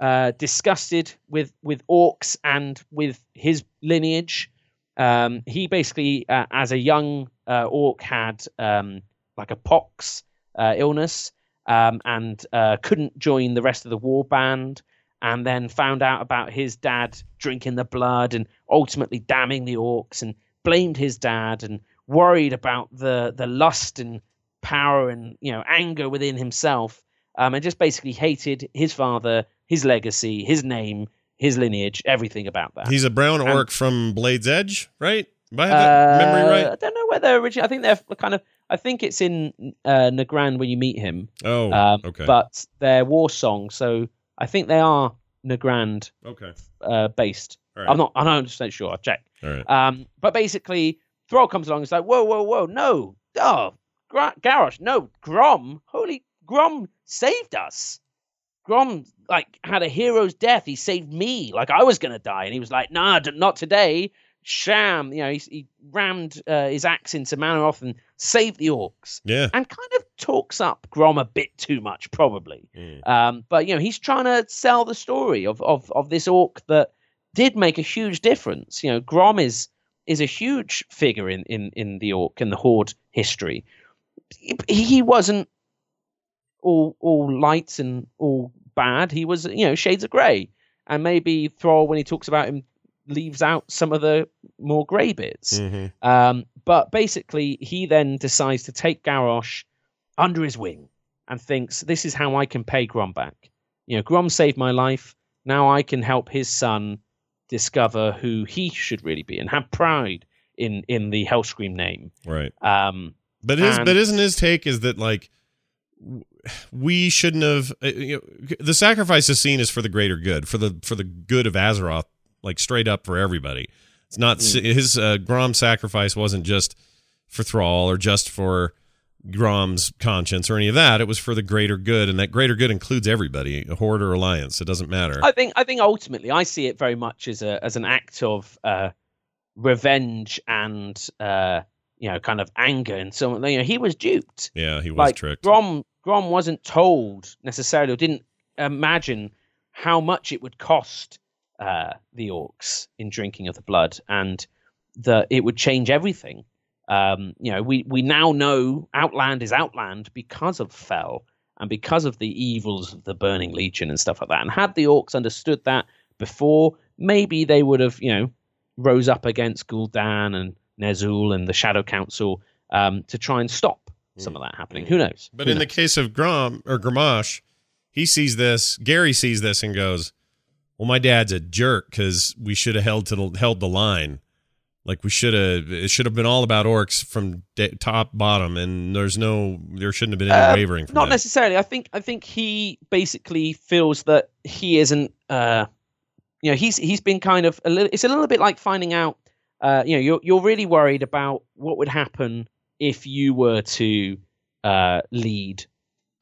uh, disgusted with with orcs and with his lineage. Um, he basically, uh, as a young uh, orc, had um, like a pox uh, illness um, and uh, couldn't join the rest of the war band. And then found out about his dad drinking the blood and ultimately damning the orcs, and blamed his dad and worried about the the lust and power and you know anger within himself um, and just basically hated his father, his legacy, his name, his lineage, everything about that. He's a brown And- orc from Blade's Edge, right? Do I have that memory Uh, right? I don't know where they're originally. I think they're kind of. I think it's in uh, Nagrand when you meet him. Oh, Um, okay. But they're war songs, so I think they are Nagrand okay. uh, based. Right. I'm not. I'm not 100 percent sure. I'll check. Right. Um, but basically, Thrall comes along. and is like, whoa, whoa, whoa, no, oh, Gra- Garrosh, no, Grom, holy Grom saved us. Grom like had a hero's death. He saved me. Like I was gonna die, and he was like, nah, d- not today. Sham, you know, he, he rammed uh, his axe into Mannoroth and saved the orcs, Yeah. and kind of talks up Grom a bit too much, probably. Mm. Um, but you know, he's trying to sell the story of of of this orc that did make a huge difference. You know, Grom is is a huge figure in in in the orc and the horde history. He, he wasn't all all lights and all bad. He was you know shades of grey, and maybe Thrall when he talks about him leaves out some of the more grey bits. Mhm. Um, but basically, he then decides to take Garrosh under his wing and thinks, "This is how I can pay Grom back. You know, Grom saved my life. Now I can help his son discover who he should really be and have pride in in the Hellscream name." Right. Um, But his, And- but isn't his take is that like we shouldn't have uh, you know, the sacrifice is seen as for the greater good, for the for the good of Azeroth, like straight up for everybody. It's not Mm. his uh, Grom sacrifice wasn't just for Thrall or just for Grom's conscience or any of that. It was for the greater good, and that greater good includes everybody, a horde or alliance. It doesn't matter. I think I think ultimately I see it very much as a as an act of uh, revenge and uh, you know kind of anger and so on. You know, he was duped. yeah, he was like tricked. Grom Grom wasn't told necessarily or didn't imagine how much it would cost uh, the orcs in drinking of the blood and that it would change everything. Um, you know, we we now know Outland is Outland because of fel and because of the evils of the Burning Legion and stuff like that. And had the orcs understood that before, maybe they would have, you know, rose up against Gul'dan and Ner'zhul and the Shadow Council um, to try and stop some of that happening. Who knows? But Who in the case of Grom or Grommash, he sees this. Gary sees this and goes, "Well, my dad's a jerk because we should have held to the held the line. Like we should have. It should have been all about orcs from da- top bottom, and there's no. There shouldn't have been any Uh, wavering from not that. necessarily. I think I think he basically feels that he isn't. Uh, you know, he's he's been kind of a little. It's a little bit like finding out. Uh, you know, you're you're really worried about what would happen if you were to uh, lead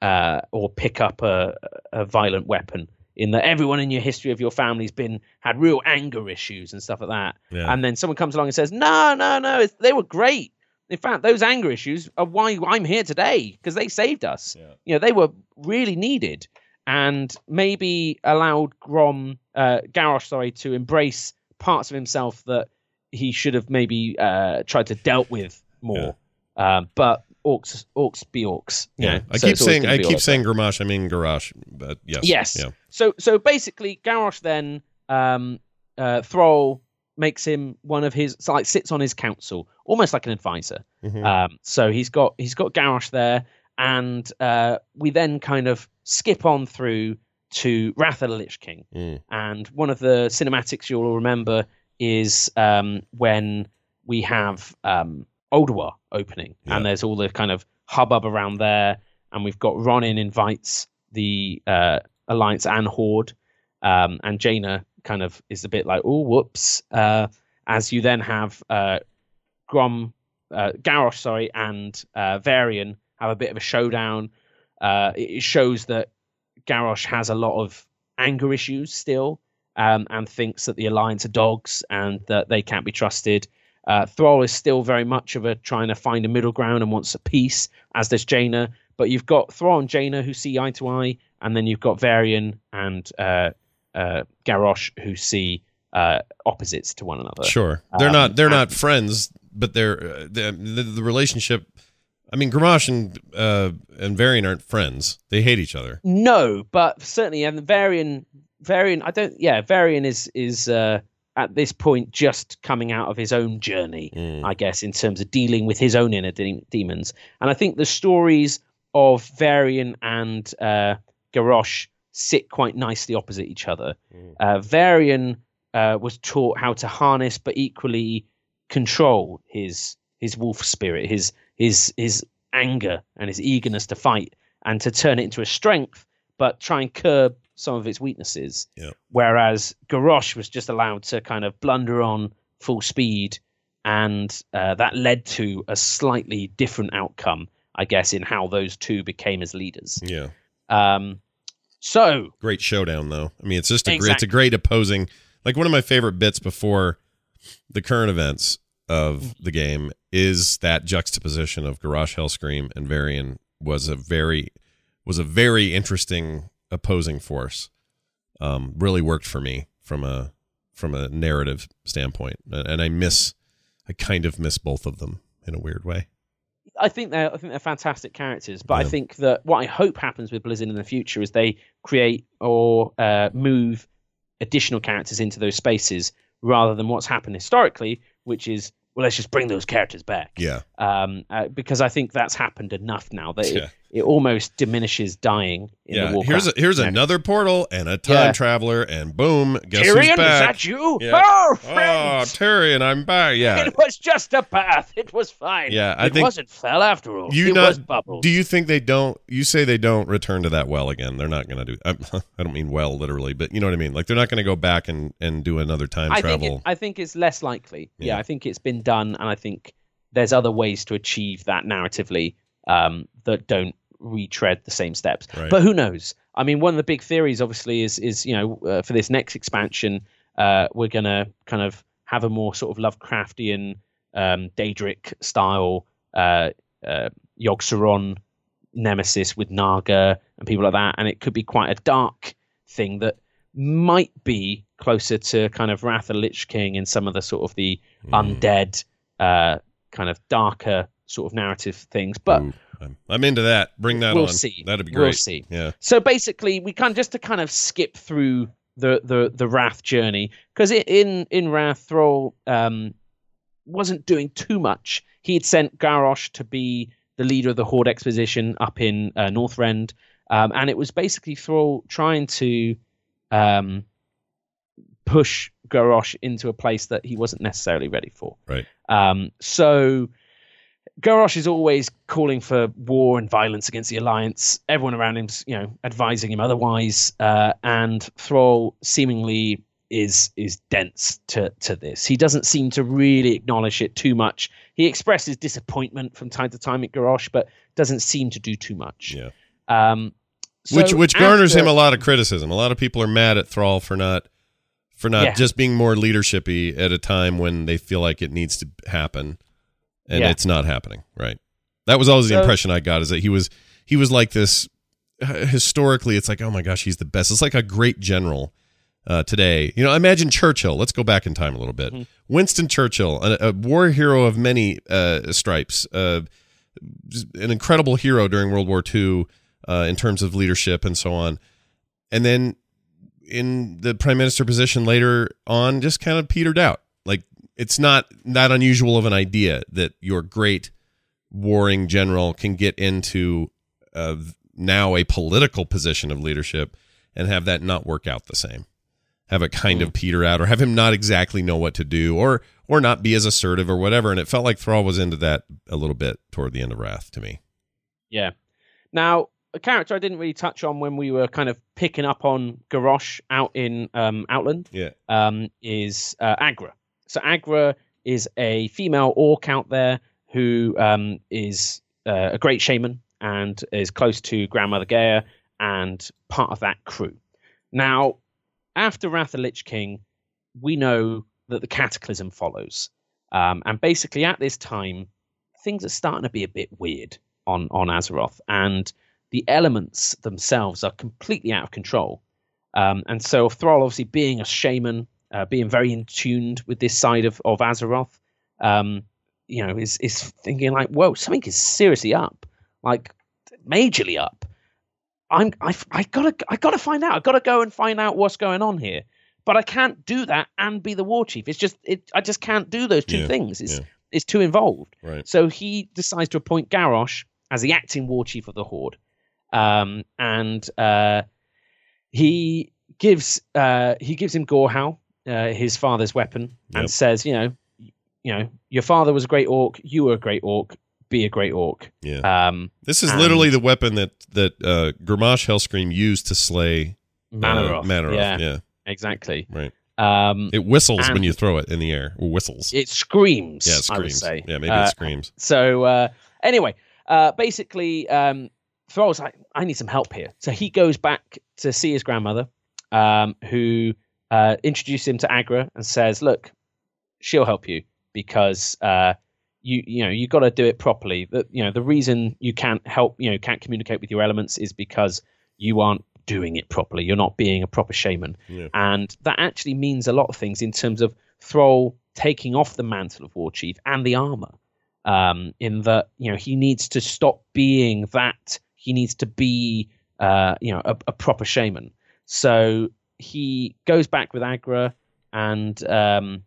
uh, or pick up a, a violent weapon in that everyone in your history of your family's been had real anger issues and stuff like that. Yeah. And then someone comes along and says, "No, no, no, it's, they were great. In fact, those anger issues are why I'm here today because they saved us. Yeah. You know, they were really needed." And maybe allowed Grom, uh, Garrosh, sorry, to embrace parts of himself that he should have maybe uh, tried to dealt with more. Um, but orcs, orcs be orcs. Yeah, know, I so keep saying I keep like saying Garmash. I mean Garrosh, but yes, Yes. yeah, So so basically, Garrosh then um, uh, Thrall makes him one of his so like sits on his council, almost like an advisor. Mhm. Um, so he's got he's got Garrosh there, and uh, we then kind of skip on through to Wrath of the Lich King. Mm. And one of the cinematics you'll remember is um, when we have um, Oldwar opening, Yeah. and there's all the kind of hubbub around there, and we've got Rhonin invites the uh, Alliance and Horde, um, and Jaina kind of is a bit like, oh, whoops. Uh, as you then have uh, Grom, uh, Garrosh, sorry, and uh, Varian have a bit of a showdown. Uh, it it shows that Garrosh has a lot of anger issues still, um, and thinks that the Alliance are dogs and that they can't be trusted. Uh, Thrall is still very much of a trying to find a middle ground and wants a peace, as does Jaina. But you've got Thrall and Jaina who see eye to eye, and then you've got Varian and uh, uh, Garrosh who see uh, opposites to one another. Sure, they're Um, not they're and- not friends, but they're uh, the, the the relationship. I mean, Garmash and uh, and Varian aren't friends. They hate each other. No, but certainly, and Varian, Varian, I don't. Yeah, Varian is is uh, at this point just coming out of his own journey, Mm. I guess, in terms of dealing with his own inner de- demons. And I think the stories of Varian and uh, Garrosh sit quite nicely opposite each other. Mm. Uh, Varian uh, was taught how to harness, but equally control his his wolf spirit, his his his anger and his eagerness to fight, and to turn it into a strength, but try and curb some of its weaknesses. Yeah. Whereas Garrosh was just allowed to kind of blunder on full speed, and uh, that led to a slightly different outcome, I guess, in how those two became as leaders. Yeah, Um, so great showdown though. I mean, it's just a great, it's a great opposing. Like one of my favorite bits before the current events of the game is that juxtaposition of Garrosh Hellscream and Varian was a very was a very interesting opposing force. Um, really worked for me from a from a narrative standpoint, and, I miss I kind of miss both of them in a weird way. I think they're I think they're fantastic characters, but I think that what I hope happens with Blizzard in the future is they create or uh, move additional characters into those spaces rather than what's happened historically, which is well, let's just bring those characters back. Yeah, Um, uh, because I think that's happened enough now that Yeah. it, it almost diminishes dying in yeah. the Warcraft. Here's a, here's Yeah. another portal and a time Yeah. traveler, and boom, guess Tyrion, who's is back? that you? Yeah. Oh, Oh, friends! Tyrion, I'm back. Yeah. (laughs) It was just a bath. It was fine. Yeah, I it think- wasn't fell after all. You it not- was bubbles. Do you think they don't? You say they don't return to that well again. They're not going to do. I, (laughs) I don't mean well literally, but you know what I mean. Like they're not going to go back and and do another time I think travel. it, I think it's less likely. Yeah. Yeah. I think it's been done, and I think there's other ways to achieve that narratively um, that don't retread the same steps. Right. But who knows? I mean, one of the big theories, obviously, is is you know uh, for this next expansion, uh, we're gonna kind of have a more sort of Lovecraftian, um, Daedric style uh, uh, Yogg-Saron nemesis with Naga and people like that, and it could be quite a dark thing that might be closer to kind of Wrath of the Lich King and some of the sort of the Mm. undead, uh, kind of darker sort of narrative things. But Ooh, I'm, I'm into that. Bring that We'll on. see. That'd be great. We'll see. Yeah. so basically, we can just to kind of skip through the the the Wrath journey because in in Wrath, Thrall um, wasn't doing too much. He had sent Garrosh to be the leader of the Horde expedition up in uh, Northrend, um, and it was basically Thrall trying to um, push Garrosh into a place that he wasn't necessarily ready for. Right. Um, so Garrosh is always calling for war and violence against the alliance. Everyone around him's, you know, advising him otherwise. Uh, and Thrall seemingly is is dense to to this. He doesn't seem to really acknowledge it too much. He expresses disappointment from time to time at Garrosh, but doesn't seem to do too much. Yeah. Um, So which which garners after- him a lot of criticism. A lot of people are mad at Thrall for not for not Yeah. just being more leadershipy at a time when they feel like it needs to happen, and Yeah. it's not happening. Right. That was always the So- impression I got is that he was he was like this. Historically, it's like oh my gosh, he's the best. It's like a great general. Uh, today, you know, imagine Churchill. Let's go back in time a little bit. Mm-hmm. Winston Churchill, a, a war hero of many uh, stripes, uh, an incredible hero during World War II uh, in terms of leadership and so on. And then in the prime minister position later on, just kind of petered out. Like it's not that unusual of an idea that your great warring general can get into uh, now a political position of leadership and have that not work out the same. Have it kind of peter out, or have him not exactly know what to do, or or not be as assertive or whatever. And it felt like Thrall was into that a little bit toward the end of Wrath to me. Yeah. Now, a character I didn't really touch on when we were kind of picking up on Garrosh out in um, Outland Yeah. um, is uh, Aggra. So Aggra is a female orc out there who um, is uh, a great shaman and is close to Grandmother Geyah and part of that crew. Now, after Wrath of Lich King, we know that the Cataclysm follows. Um, and basically, at this time, things are starting to be a bit weird on, on Azeroth. And the elements themselves are completely out of control. Um, and so Thrall, obviously being a shaman, uh, being very in tuned with this side of, of Azeroth, um, you know, is is thinking like, whoa, something is seriously up, like majorly up. I'm I I gotta I gotta find out. I gotta go and find out what's going on here. But I can't do that and be the war chief. It's just it. I just can't do those two Yeah, things. It's yeah. it's too involved. Right. So he decides to appoint Garrosh as the acting war chief of the Horde, um, and uh, he gives uh, he gives him Gorehowl, uh, his father's weapon, Yep. and says, you know, you know, your father was a great orc, you were a great orc, be a great orc. Yeah. Um, This is literally the weapon that that uh, Grommash Hellscream used to slay uh, Mannoroth. Mannoroth. Yeah, yeah, exactly. right. Um, It whistles when you throw it in the air. Or whistles. it screams. yeah, it I would screams. say. Yeah, maybe Uh, it screams. So uh, anyway, uh, basically, um, like, I need some help here. So he goes back to see his grandmother, um, who uh, introduces him to Aggra and says, "Look, she'll help you because uh, you you know you got to do it properly. That you know the reason you can't help you know can't communicate with your elements is because you aren't doing it properly. You're not being a proper shaman, Yeah. and that actually means a lot of things in terms of Thrall taking off the mantle of war chief and the armor um, in that you know he needs to stop being that. He needs to be uh, you know a, a proper shaman. So he goes back with Aggra, and um,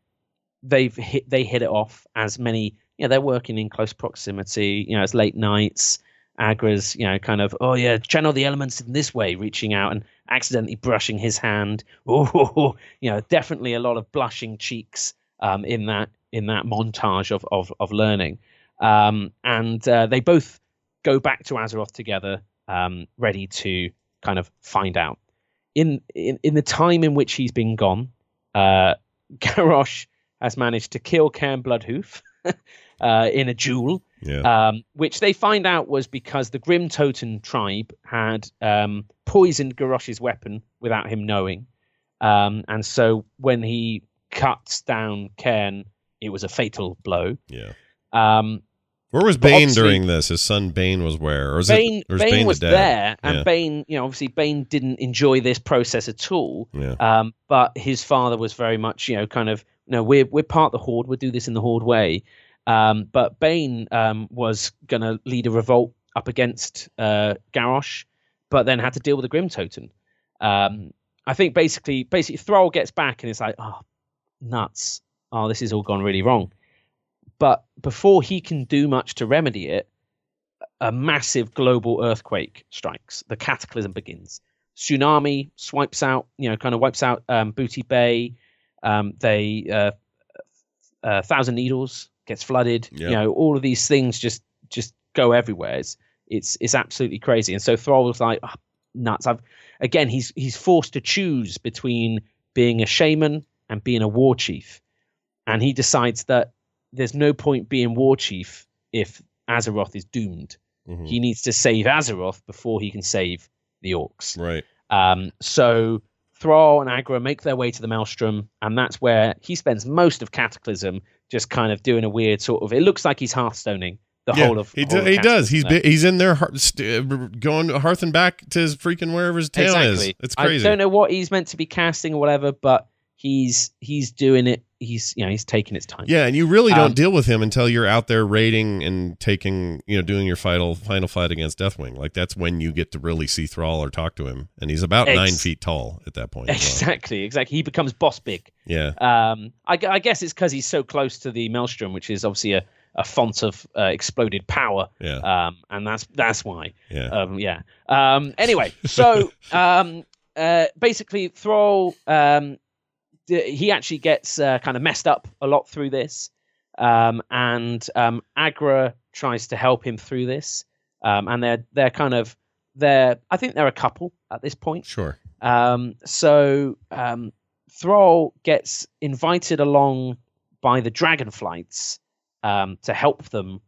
they've hit they hit it off as many. You know they're working in close proximity. You know it's late nights. Aggra's you know kind of oh yeah channel the elements in this way, reaching out and accidentally brushing his hand. (laughs) Oh you know definitely a lot of blushing cheeks um, in that in that montage of of, of learning. Um, and uh, they both go back to Azeroth together, um, ready to kind of find out. In, in in the time in which he's been gone, uh, (laughs) Garrosh has managed to kill Cairn Bloodhoof (laughs) uh, in a duel, Yeah. um, which they find out was because the Grim Totem tribe had um, poisoned Garrosh's weapon without him knowing. Um, and so when he cuts down Cairn, it was a fatal blow. yeah. Um, Where was but Bane during this? His son Bane was where? Or is Bane, it, or is Bane, Bane, was the there, and Yeah. Bane, you know, obviously Bane didn't enjoy this process at all. Yeah. Um, but his father was very much, you know, kind of, you no, we're we're part of the Horde. We'll do this in the Horde way. Um, but Bane um, was going to lead a revolt up against uh, Garrosh, but then had to deal with the Grim Totem. Um, I think basically, basically, Thrall gets back and it's like, oh, nuts. Oh, this has all gone really wrong. But before he can do much to remedy it, a massive global earthquake strikes. The cataclysm begins. Tsunami swipes out, you know, kind of wipes out um, Booty Bay. Um, they uh, uh, Thousand Needles gets flooded. You know, all of these things just just go everywhere. It's it's, it's absolutely crazy. And so Thrall was like, "Ah, nuts. I've again, he's he's forced to choose between being a shaman and being a war chief, and he decides that there's no point being war chief if Azeroth is doomed. Mhm. He needs to save Azeroth before he can save the orcs. Right. Um, so Thrall and Aggra make their way to the Maelstrom, and that's where he spends most of Cataclysm just kind of doing a weird sort of. It looks like he's Hearthstoning the yeah, whole of. he, whole do, of he does. He's he's in there uh, going hearth and back to his freaking wherever his town exactly. is. It's crazy. I don't know what he's meant to be casting or whatever, but he's he's doing it. He's you know he's taking his time. Yeah, and you really don't Um, deal with him until you're out there raiding and taking, you know, doing your final final fight against Deathwing. Like that's when you get to really see Thrall or talk to him, and he's about Ex- nine feet tall at that point. well. Exactly, exactly. He becomes boss big. Yeah, Um, I, I guess it's because he's so close to the Maelstrom, which is obviously a, a font of uh, exploded power. yeah, Um, and that's that's why. yeah. Um, yeah. Um, anyway, so (laughs) um, uh, basically, Thrall um, he actually gets uh, kind of messed up a lot through this, um, and um, Aggra tries to help him through this, um, and they're they're kind of they're I think they're a couple at this point. Sure. Um, so um, Thrall gets invited along by the Dragonflights um, to help them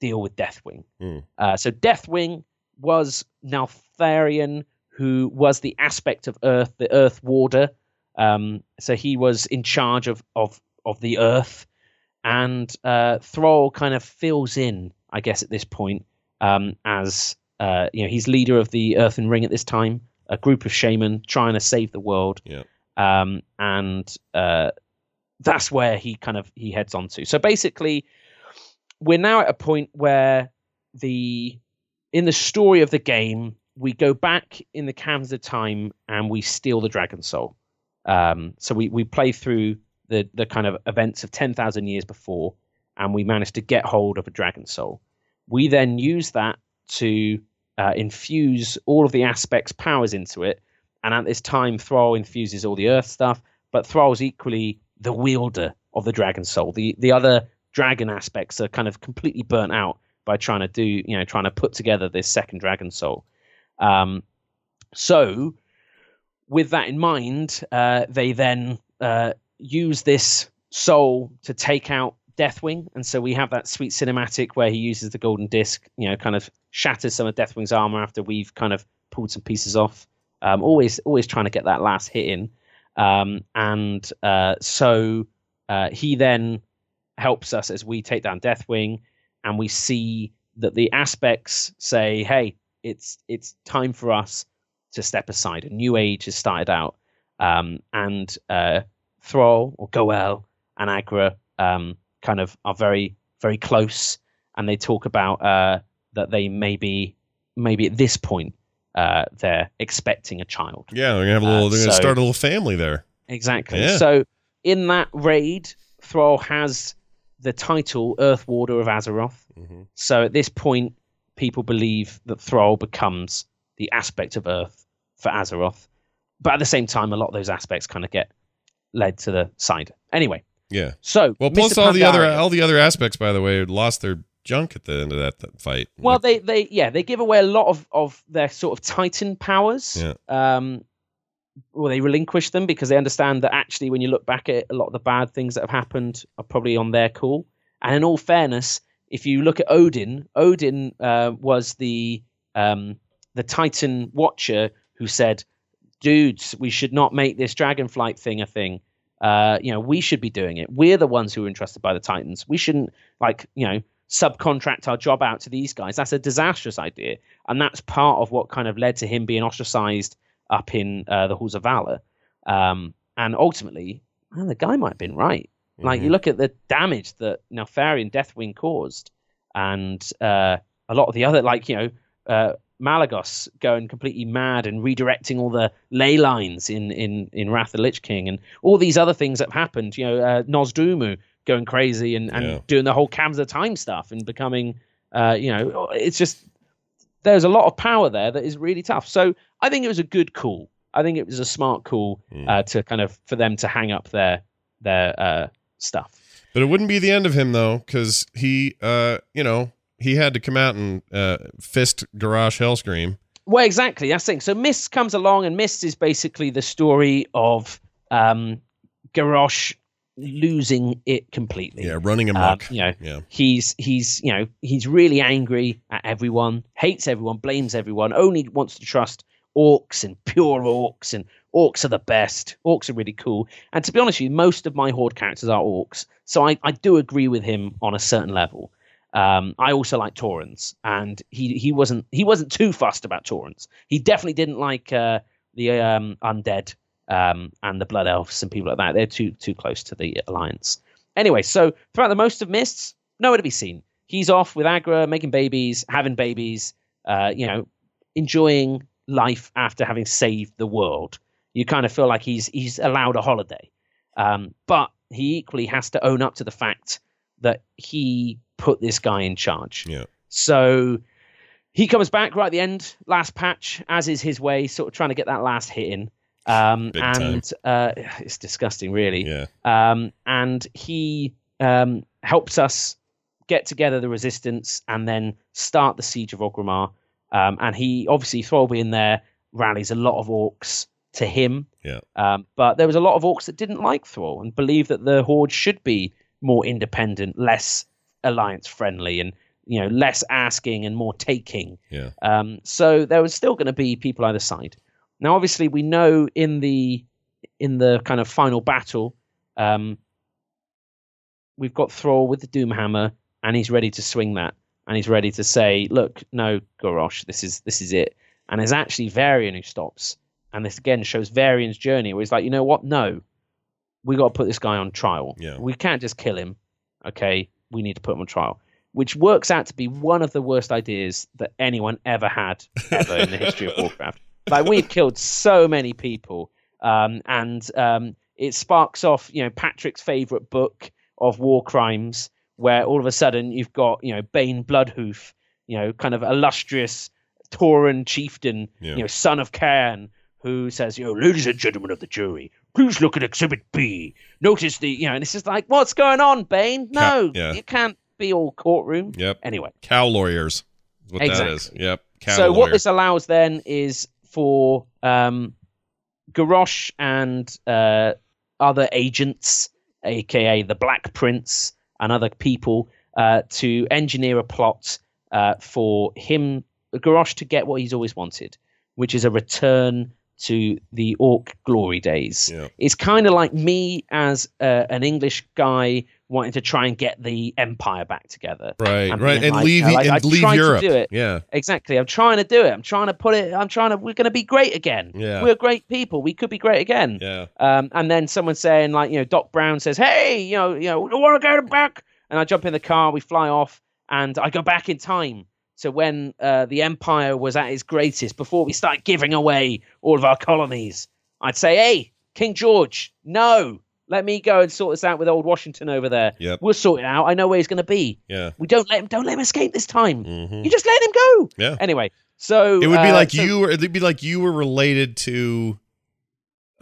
deal with Deathwing. Mm. Uh, so Deathwing was Neltharion, who was the aspect of Earth, the Earth Warder. Um, so he was in charge of of of the Earth, and uh, Thrall kind of fills in, I guess, at this point um, as uh, you know he's leader of the Earthen Ring at this time, a group of shaman trying to save the world. Yeah. Um, and uh, that's where he kind of he heads on to. So basically, we're now at a point where the in the story of the game we go back in the Caverns of Time and we steal the dragon soul. Um, so we we play through the the kind of events of ten thousand years before, and we manage to get hold of a dragon soul. We then use that to uh, infuse all of the aspects powers into it, and at this time, Thrall infuses all the Earth stuff, but Thrall's equally the wielder of the dragon soul. The the other dragon aspects are kind of completely burnt out by trying to do you know trying to put together this second dragon soul. Um, so, with that in mind, uh, they then uh, use this soul to take out Deathwing, and so we have that sweet cinematic where he uses the golden disc, you know, kind of shatters some of Deathwing's armor after we've kind of pulled some pieces off. Um, always, always trying to get that last hit in, um, and uh, so uh, he then helps us as we take down Deathwing, and we see that the aspects say, "Hey, it's it's time for us to step aside. A new age has started out." Um, and uh, Thrall or Goel and Aggra um, kind of are very very close, and they talk about uh, that they maybe maybe at this point uh, they're expecting a child. Yeah, they're gonna have a little. Uh, they're gonna so- start a little family there. Exactly. Yeah. So in that raid, Thrall has the title Earth Warder of Azeroth. Mhm. So at this point, people believe that Thrall becomes the aspect of Earth for Azeroth. But at the same time, a lot of those aspects kind of get led to the side. Anyway, Yeah. so Well, Mr. plus all the other all the other aspects, by the way, lost their junk at the end of that, fight. Well, they, they yeah they give away a lot of, of their sort of Titan powers. Yeah. Um, well, they relinquish them because they understand that actually, when you look back at it, a lot of the bad things that have happened are probably on their call. And in all fairness, if you look at Odyn, Odyn uh, was the um, the Titan Watcher who said, "Dudes, we should not make this Dragonflight thing a thing. Uh, you know, we should be doing it. We're the ones who are entrusted by the Titans. We shouldn't like you know." subcontract our job out to these guys. That's a disastrous idea, and that's part of what kind of led to him being ostracized up in uh, the halls of valor. Um, and ultimately, well, the guy might have been right. Like you Mhm. look at the damage that Neltharion Deathwing caused, and uh, a lot of the other, like you know, uh, Malygos going completely mad and redirecting all the ley lines in in in Wrath of the Lich King, and all these other things that have happened. You know, uh, Nozdormu going crazy and, and Yeah. doing the whole Caverns of Time stuff and becoming, uh, you know, it's just there's a lot of power there that is really tough. So I think it was a good call. I think it was a smart call Mm. uh, to kind of for them to hang up their their uh, stuff. But it wouldn't be the end of him though, because he, uh, you know, he had to come out and uh, fist Garrosh Hellscream. Well, exactly. That's the thing. So Mist comes along, and Mist is basically the story of um, Garrosh losing it completely. Yeah, running Um, amok. you know, yeah, he's he's you know he's really angry at everyone, hates everyone, blames everyone, only wants to trust orcs and pure orcs and orcs are the best. Orcs are really cool. And to be honest with you, most of my horde characters are orcs. So I, I do agree with him on a certain level. Um, I also like Taurens, and he he wasn't he wasn't too fussed about Taurens. He definitely didn't like uh, the um, undead um, and the blood elves and people like that. They're too too close to the alliance. Anyway, so throughout the most of Mists, nowhere to be seen. He's off with Aggra, making babies, having babies, uh, you know, enjoying life after having saved the world. You kind of feel like he's he's allowed a holiday, um, but he equally has to own up to the fact that he put this guy in charge. Yeah. So he comes back right at the end, last patch, as is his way, sort of trying to get that last hit in. Um, and uh, it's disgusting, really. Yeah. Um, and he um, helps us get together the resistance and then start the siege of Orgrimmar. Um, and he obviously Thorby in there rallies a lot of orcs to him. Yeah. Um, but there was a lot of orcs that didn't like Thrall and believed that the horde should be more independent, less alliance friendly, and you know less asking and more taking. Yeah. Um, so there was still going to be people either side. Now, obviously, we know in the in the kind of final battle, um, we've got Thrall with the Doomhammer, and he's ready to swing that, and he's ready to say, "Look, no, Garrosh, this is this is it." And there's actually Varian who stops, and this again shows Varian's journey, where he's like, "You know what? No, we got to put this guy on trial. Yeah. We can't just kill him. Okay, we need to put him on trial." Which works out to be one of the worst ideas that anyone ever had ever in the history of (laughs) Warcraft. Like we've killed so many people, um, and um, it sparks off, you know, Patrick's favorite book of war crimes, where all of a sudden you've got, you know, Bane Bloodhoof, you know, kind of illustrious Tauren chieftain, Yeah. you know, son of Cairn, who says, you know, ladies and gentlemen of the jury, please look at Exhibit B. Notice the, you know, and it's just like, what's going on, Bane? No, yeah. you can't be all courtroom. Yep. Anyway, Cow lawyers. What that is. Exactly. Yep. Cow so lawyer. what this allows then is for um, Garrosh and uh, other agents, aka the Black Prince and other people, uh, to engineer a plot uh, for him, Garrosh, to get what he's always wanted, which is a return to the Orc glory days. Yeah. It's kind of like me as uh, an English guy wanting to try and get the empire back together. Right, I'm right, and like, leave you know, like, and leave Europe. do it. Yeah, Exactly. I'm trying to do it. I'm trying to put it. I'm trying to. We're going to be great again. Yeah. We're great people. We could be great again. yeah, Um, and then someone saying like, you know, Doc Brown says, "Hey, you know, you know, I want to go back." And I jump in the car. We fly off, and I go back in time to when uh, the Empire was at its greatest, before we started giving away all of our colonies. I'd say, "Hey, King George, no." Let me go and sort this out with old Washington over there. Yep. We'll sort it out. I know where he's going to be. yeah. We don't let him. Don't let him escape this time. hmm You just let him go. Yeah. Anyway, so It would be uh, like so- you were. It'd be like you were related to.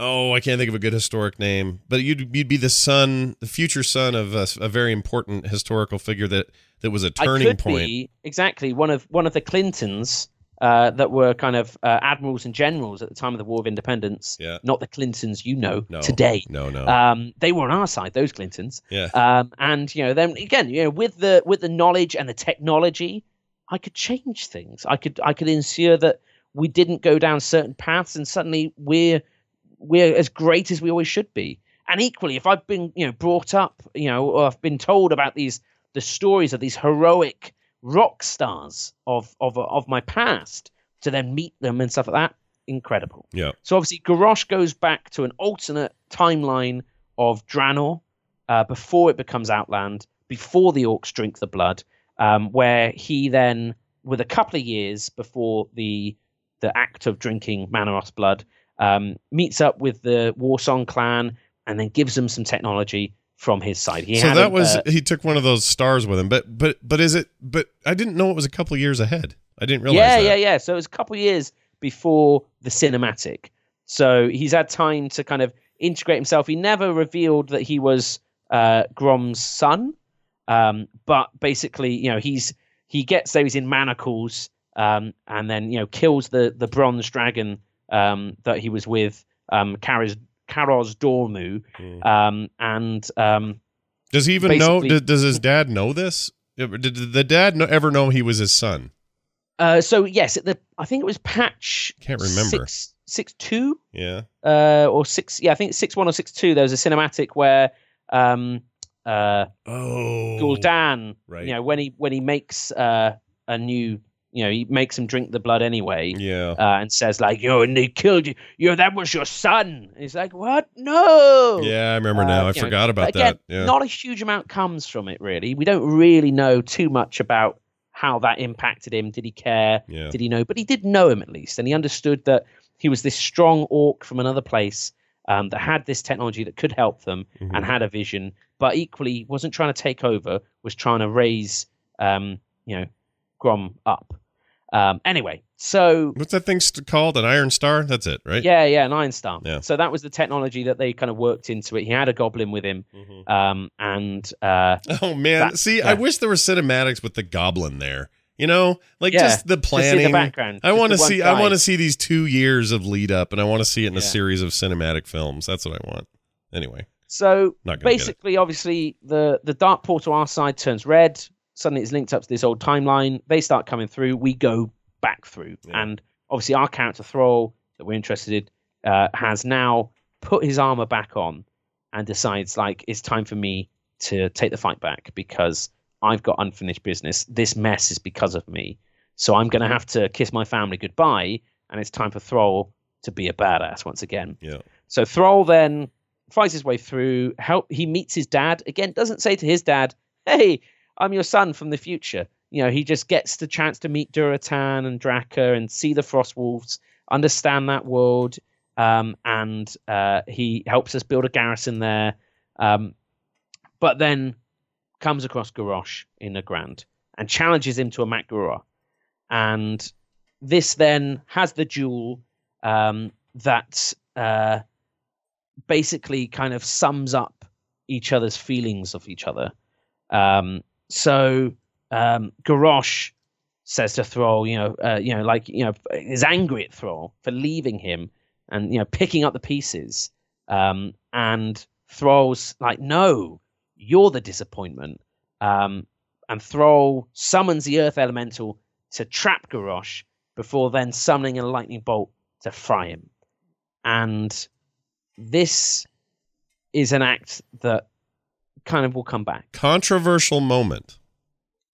Oh, I can't think of a good historic name, but you'd you'd be the son, the future son of a, a very important historical figure that that was a turning point. be exactly one of one of the Clintons uh, that were kind of uh, admirals and generals at the time of the War of Independence. Yeah. Not the Clintons you know No. today. No, no. Um, they were on our side, those Clintons. yeah. Um, and you know, then again, you know, with the with the knowledge and the technology, I could change things. I could I could ensure that we didn't go down certain paths, and suddenly we're we're as great as we always should be. And equally, if I've been you know brought up, you know, or I've been told about these the stories of these heroic rock stars of of of my past, to then meet them and stuff like that, incredible. yeah. So obviously, Garrosh goes back to an alternate timeline of Draenor uh, before it becomes Outland, before the Orcs drink the blood, um, where he then, with a couple of years before the the act of drinking Mannoroth's blood, um, meets up with the Warsong clan and then gives them some technology from his side. He so that was uh, he took one of those stars with him, but but but is it? But I didn't know it was a couple of years ahead. I didn't realize. yeah, that. yeah, yeah. So it was a couple years before the cinematic. So he's had time to kind of integrate himself. He never revealed that he was uh, Grom's son, um, but basically, you know, he's he gets those in manacles, um, and then you know kills the the bronze dragon um, that he was with, um, Karos Kairozdormu, Mm. um, and um, Does he even know? Does, does his dad know this? Did, did the dad know, ever know he was his son? Uh, so yes, at the I think it was patch. Can't remember. Six, six two. Yeah. Uh, or six. Yeah, I think six one or six two. There was a cinematic where um, uh, Oh. Gul'dan, right. you know, when he when he makes uh, a new, you know, he makes him drink the blood anyway. Yeah. Uh, and says like, "Yo, and they killed you. Yo, that was your son." And he's like, "What? No." yeah, I remember now. Uh, I you know, forgot about again, that. Yeah. Not a huge amount comes from it, really. We don't really know too much about how that impacted him. Did he care? yeah. Did he know? But he did know him at least, and he understood that he was this strong orc from another place um, that had this technology that could help them Mhm. and had a vision, but equally wasn't trying to take over. Was trying to raise, um, you know, Grom up. Um, anyway, so What's that thing st- called? An Iron Star? That's it, right? yeah, yeah, an Iron Star. Yeah. So that was the technology that they kind of worked into it. He had a goblin with him, Mhm. um, and uh, Oh man, That- see, I wish there were cinematics with the goblin there. You know, like Yeah, just the planning. the background. I want to see. I want to see these two years of lead up, and I want to see it in a series of cinematic films. That's what I want. Anyway, So not gonna get it. basically, obviously, the the dark portal our side turns red. Suddenly, it's linked up to this old timeline. They start coming through. We go back through, Yeah. and obviously, our character Thrall that we're interested in uh, has now put his armor back on and decides like it's time for me to take the fight back because I've got unfinished business. This mess is because of me, so I'm going to have to kiss my family goodbye, and it's time for Thrall to be a badass once again. Yeah. So Thrall then fights his way through. Help. He meets his dad again. Doesn't say to his dad, "Hey, I'm your son from the future." You know, he just gets the chance to meet Durotan and Draka and see the Frost Wolves, understand that world, um, and uh, he helps us build a garrison there. Um, but then comes across Garrosh in Nagrand and challenges him to a Mak'gora. And this then has the duel um, that uh, basically kind of sums up each other's feelings of each other. Um, so um, Garrosh says to Thrall, you know, uh, you know, like you know, is angry at Thrall for leaving him and you know picking up the pieces. Um, and Thrall's like, no, you're the disappointment. Um, and Thrall summons the Earth Elemental to trap Garrosh before then summoning a lightning bolt to fry him. And this is an act that kind of will come back. Controversial moment.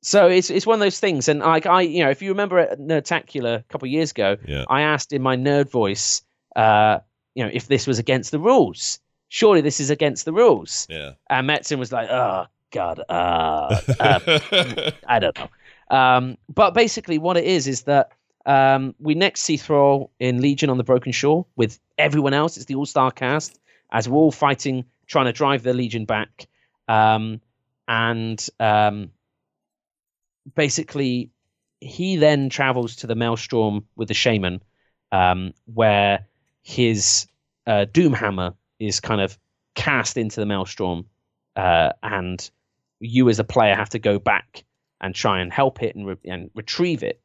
So it's it's one of those things, and like I, you know, if you remember at Nerdtacular a couple of years ago, Yeah. I asked in my nerd voice, uh, you know, if this was against the rules. Surely this is against the rules. Yeah. And Metzen was like, oh god, uh, uh, (laughs) I don't know. Um, but basically, what it is is that um, we next see Thrall in Legion on the Broken Shore with everyone else. It's the All Star cast as we're all fighting, trying to drive the Legion back. Um, and um, basically, he then travels to the Maelstrom with the Shaman, um, where his uh, Doomhammer is kind of cast into the Maelstrom, uh, and you as a player have to go back and try and help it and, re- and retrieve it.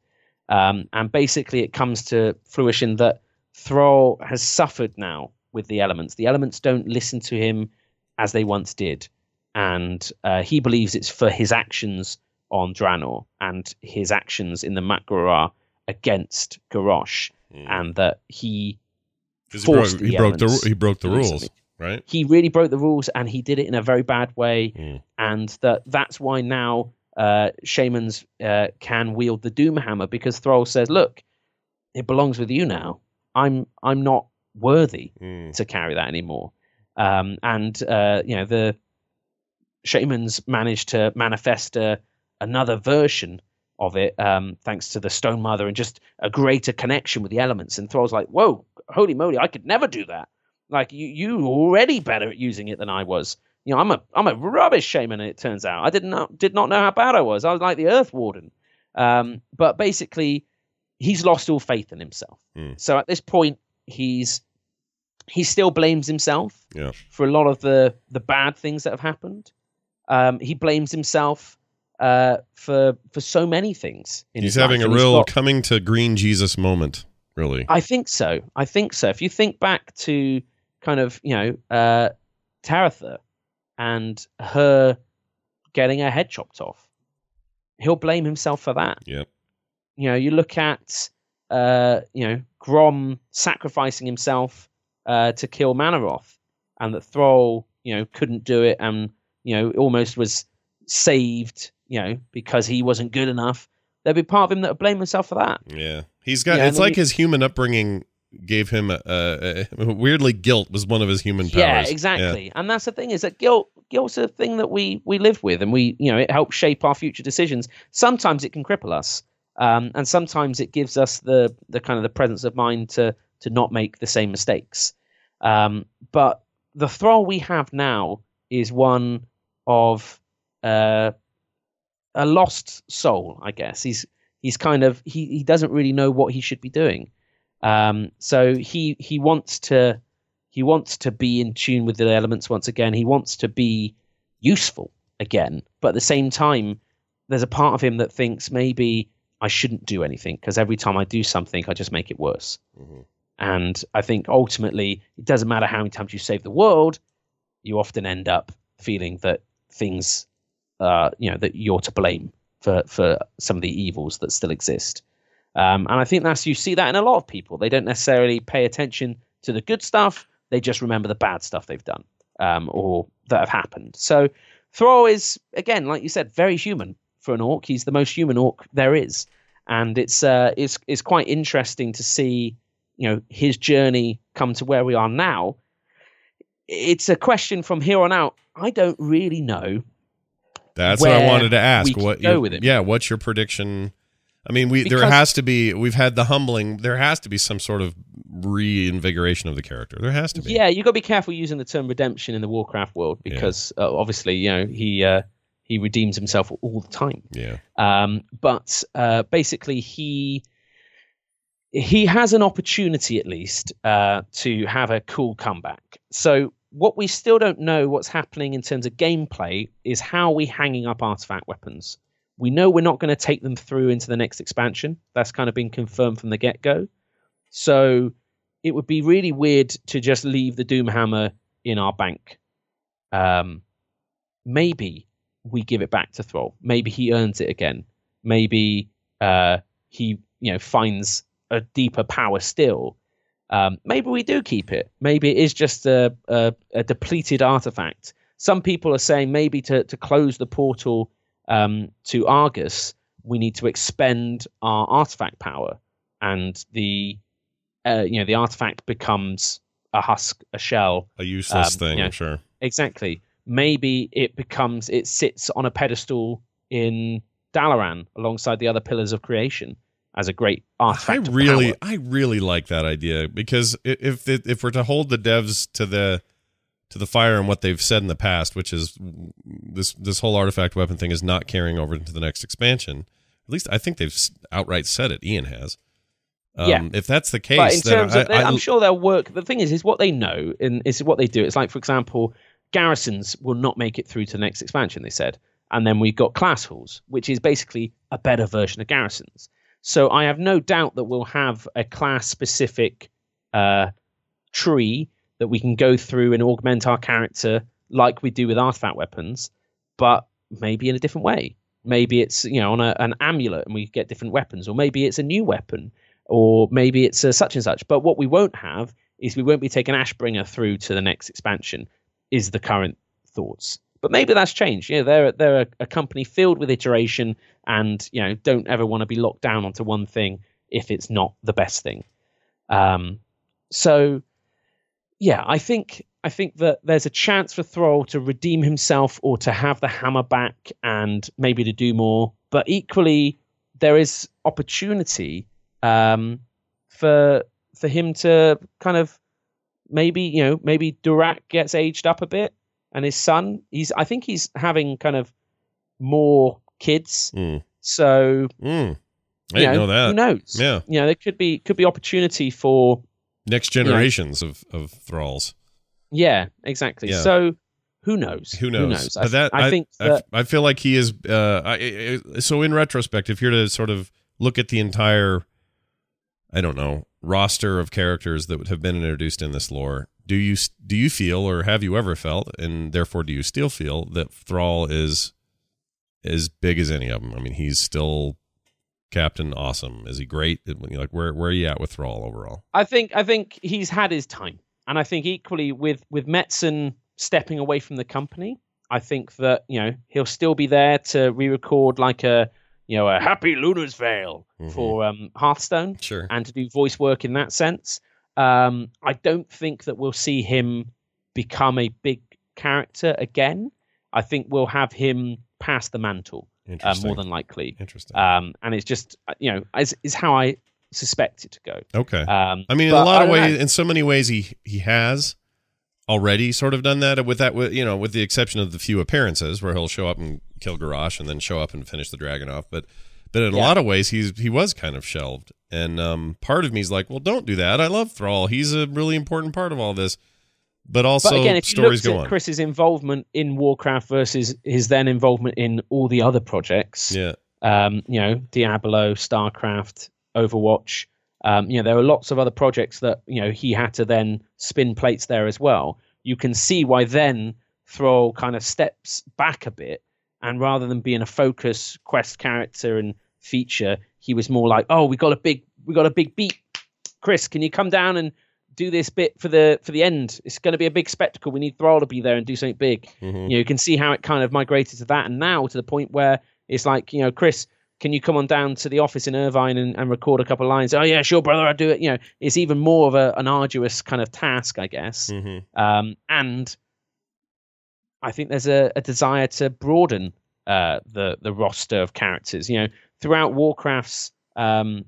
Um, and basically, it comes to fruition that Thrall has suffered now with the elements. The elements don't listen to him as they once did, and uh, he believes it's for his actions on Draenor and his actions in the Mak'gora against Garrosh, and that he Because he broke, the he broke the he broke the rules, right? he really broke the rules and he did it in a very bad way Mm. and that that's why now uh shamans uh, can wield the doom hammer because thrall says look it belongs with you now i'm i'm not worthy Mm. to carry that anymore um and uh you know the shamans managed to manifest uh, another version of it um thanks to the stone mother and just a greater connection with the elements and thrall's like whoa holy moly i could never do that like you, you already better at using it than I was. You know, I'm a I'm a rubbish shaman. It turns out I didn't know, did not know how bad I was. I was like the Earth Warden. Um, but basically, he's lost all faith in himself. Hmm. So at this point, he's he still blames himself Yeah. for a lot of the the bad things that have happened. Um, he blames himself uh, for for so many things. In He's having a real got- coming to green Jesus moment, really. I think so. I think so. If you think back to kind of, you know, uh, Taretha and her getting her head chopped off, he'll blame himself for that. Yep. you know, you look at uh, you know Grom sacrificing himself uh, to kill Mannoroth, and that Thrall you know couldn't do it, and you know almost was saved, you know, because he wasn't good enough. There'd be part of him that would blame himself for that. Yeah, he's got. Yeah, it's like he- his human upbringing gave him a, a, a weirdly guilt was one of his human powers. Yeah, exactly. And that's the thing is that guilt guilt's a thing that we we live with, and we you know it helps shape our future decisions. Sometimes it can cripple us, um, and sometimes it gives us the the kind of the presence of mind to to not make the same mistakes. Um, but the thrall we have now is one of uh, a lost soul, I guess. He's he's kind of he he doesn't really know what he should be doing. Um, so he he wants to he wants to be in tune with the elements once again. He wants to be useful again, but at the same time, there's a part of him that thinks maybe I shouldn't do anything because every time I do something, I just make it worse. Mhm. And I think ultimately, it doesn't matter how many times you save the world, you often end up feeling that things, uh, you know, that you're to blame for for some of the evils that still exist. Um, and I think that's you see that in a lot of people. They don't necessarily pay attention to the good stuff; they just remember the bad stuff they've done um, or that have happened. So Thrall is again, like you said, very human for an orc. He's the most human orc there is, and it's uh, it's it's quite interesting to see you know his journey come to where we are now. It's a question from here on out. I don't really know. That's what I wanted to ask. what go your- with it. Yeah, what's your prediction? I mean, we there has to be. We've had the humbling. There has to be some sort of reinvigoration of the character. There has to be. Yeah, you got to be careful using the term redemption in the Warcraft world because uh, obviously, you know, he uh, he redeems himself all the time. Yeah. Um, but uh, basically, he he has an opportunity at least uh, to have a cool comeback. So what we still don't know what's happening in terms of gameplay is how we hanging up artifact weapons. We know we're not going to take them through into the next expansion. That's kind of been confirmed from the get go. So it would be really weird to just leave the Doomhammer in our bank. Um, maybe we give it back to Thrall. Maybe he earns it again. Maybe uh, he, you know, finds a deeper power still. Um, maybe we do keep it. Maybe it is just a, a, a depleted artifact. Some people are saying maybe to, to close the portal um, to Argus, we need to expend our artifact power, and the uh, you know the artifact becomes a husk, a shell, A useless Um, thing. yeah. Sure. Exactly. Maybe it becomes it sits on a pedestal in Dalaran alongside the other pillars of creation as a great I artifact. of really. I really like that idea because if if if we're to hold the devs to the to the fire and what they've said in the past, which is this this whole artifact weapon thing is not carrying over into the next expansion. At least I think they've outright said it. Ian has. Um, Yeah. If that's the case, But in then terms I, of, I- I'm sure they'll work. The thing is, is what they know and is what they do. It's like, for example, garrisons will not make it through to the next expansion. They said, and then we've got class halls, which is basically a better version of garrisons. So I have no doubt that we'll have a class specific uh, tree that we can go through and augment our character like we do with artifact weapons, but maybe in a different way. Maybe it's you know on a, an amulet and we get different weapons, or maybe it's a new weapon, or maybe it's such and such. But what we won't have is we won't be taking Ashbringer through to the next expansion. Is the current thoughts? But maybe that's changed. You know, they're they're a, a company filled with iteration, and you know don't ever want to be locked down onto one thing if it's not the best thing. Um, so yeah, I think I think that there's a chance for Thrall to redeem himself or to have the hammer back and maybe to do more. But equally, there is opportunity um, for for him to kind of maybe you know maybe Durak gets aged up a bit and his son he's I think he's having kind of more kids. Mm. So Mm. I you didn't know, that. Who knows? Yeah. You know, there could be could be opportunity for Next generations of of thralls. yeah, exactly. Yeah. So who knows? Who knows? I, But that I, think I, that I feel like he is. Uh, I, I, so in retrospect, if you're to sort of look at the entire, I don't know, roster of characters that would have been introduced in this lore, do you do you feel, or have you ever felt, and therefore do you still feel that Thrall is as big as any of them? I mean, he's still Captain awesome? Is he great? Like where where are you at with Thrall overall? I think I think he's had his time, and I think equally with with Metzen stepping away from the company, I think that you know he'll still be there to re-record like a you know a Happy Luna's Vale Mhm. for um, Hearthstone Sure. and to do voice work in that sense. Um, I don't think that we'll see him become a big character again. I think we'll have him pass the mantle uh, more than likely. Interesting. Um, and it's just uh, you know is, is how I suspect it to go. okay. Um, I mean, in a lot of know. ways, in so many ways, he he has already sort of done that. With that, with you know, with the exception of the few appearances where he'll show up and kill Garrosh and then show up and finish the dragon off. But but in a Yeah. lot of ways, he's he was kind of shelved. And um, part of me is like, well, don't do that. I love Thrall. He's a really important part of all this. But also, but again, if you stories looked go at on. Chris's involvement in Warcraft versus his then involvement in all the other projects, yeah, um, you know, Diablo, StarCraft, Overwatch. Um, you know, there are lots of other projects that you know he had to then spin plates there as well. You can see why then Thrall kind of steps back a bit, and rather than being a focus quest character and feature, he was more like, "Oh, we got a big, we got a big beat. Chris, can you come down and do this bit for the for the end? It's going to be a big spectacle. We need Thrall to be there and do something big." Mhm. you know, you can see how it kind of migrated to that, and now to the point where it's like, you know, Chris, can you come on down to the office in Irvine and, and record a couple of lines? Oh yeah, sure, brother, I'll do it. You know, it's even more of a, an arduous kind of task, I guess. Mhm. Um, and I think there's a, a desire to broaden uh, the the roster of characters. You know, throughout Warcraft's um,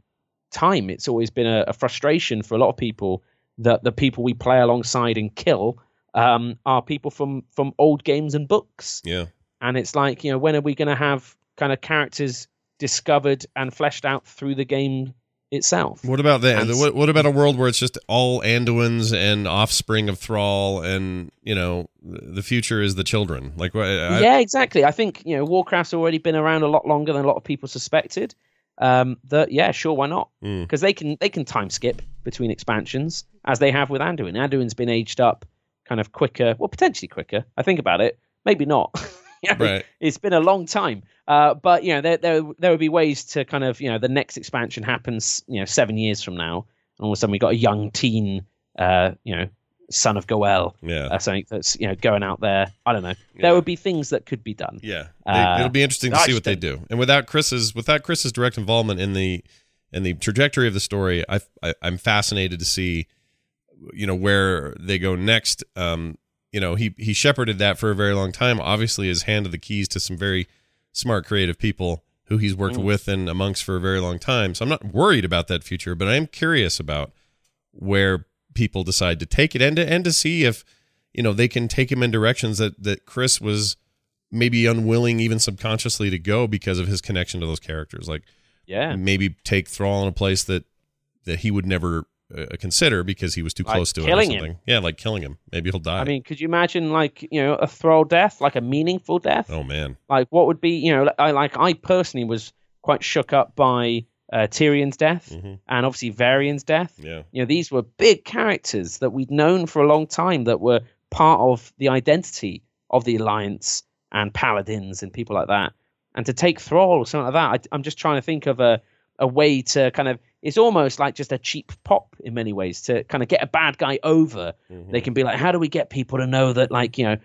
time, it's always been a, a frustration for a lot of people that the people we play alongside and kill um, are people from from old games and books. yeah. And it's like, you know, when are we going to have kind of characters discovered and fleshed out through the game itself? What about that? And- What, what about a world where it's just all Anduins and offspring of Thrall, and you know, the future is the children? Like, what? I, yeah, exactly. I think you know Warcraft's already been around a lot longer than a lot of people suspected. Um, that yeah, sure, why not? Mm. Because they can they can time skip between expansions as they have with Anduin. Anduin's been aged up kind of quicker, well, potentially quicker. I think about it, maybe not. (laughs) (laughs) You know, Right. It's been a long time, uh, but you know there there there would be ways to kind of you know the next expansion happens you know seven years from now, and all of a sudden we got a young teen, uh, you know, son of Go'el, yeah, uh, something that's you know going out there. I don't know. Yeah. There would be things that could be done. yeah. Uh, It'll be interesting to see what they do. And without Chris's without Chris's direct involvement in the in the trajectory of the story, I, I I'm fascinated to see, you know, where they go next. Um, you know, he he shepherded that for a very long time. Obviously, has handed the keys to some very smart, creative people who he's worked Mm. with and amongst for a very long time. So I'm not worried about that future, but I am curious about where people decide to take it and to, and to see if you know they can take him in directions that that Chris was maybe unwilling even subconsciously to go because of his connection to those characters like Yeah. maybe take Thrall in a place that that he would never uh, consider because he was too Like close to it or killing him. yeah like killing him maybe he'll die I mean, could you imagine like you know a thrall death, like a meaningful death? oh man Like what would be you know I like I personally was quite shook up by uh, Tirion's death Mhm. and obviously Varian's death. yeah You know these were big characters that we'd known for a long time that were part of the identity of the Alliance and Paladins and people like that. And to take Thrall or something like that, I, I'm just trying to think of a a way to kind of it's almost like just a cheap pop in many ways to kind of get a bad guy over. Mhm. They can be like, how do we get people to know that like you know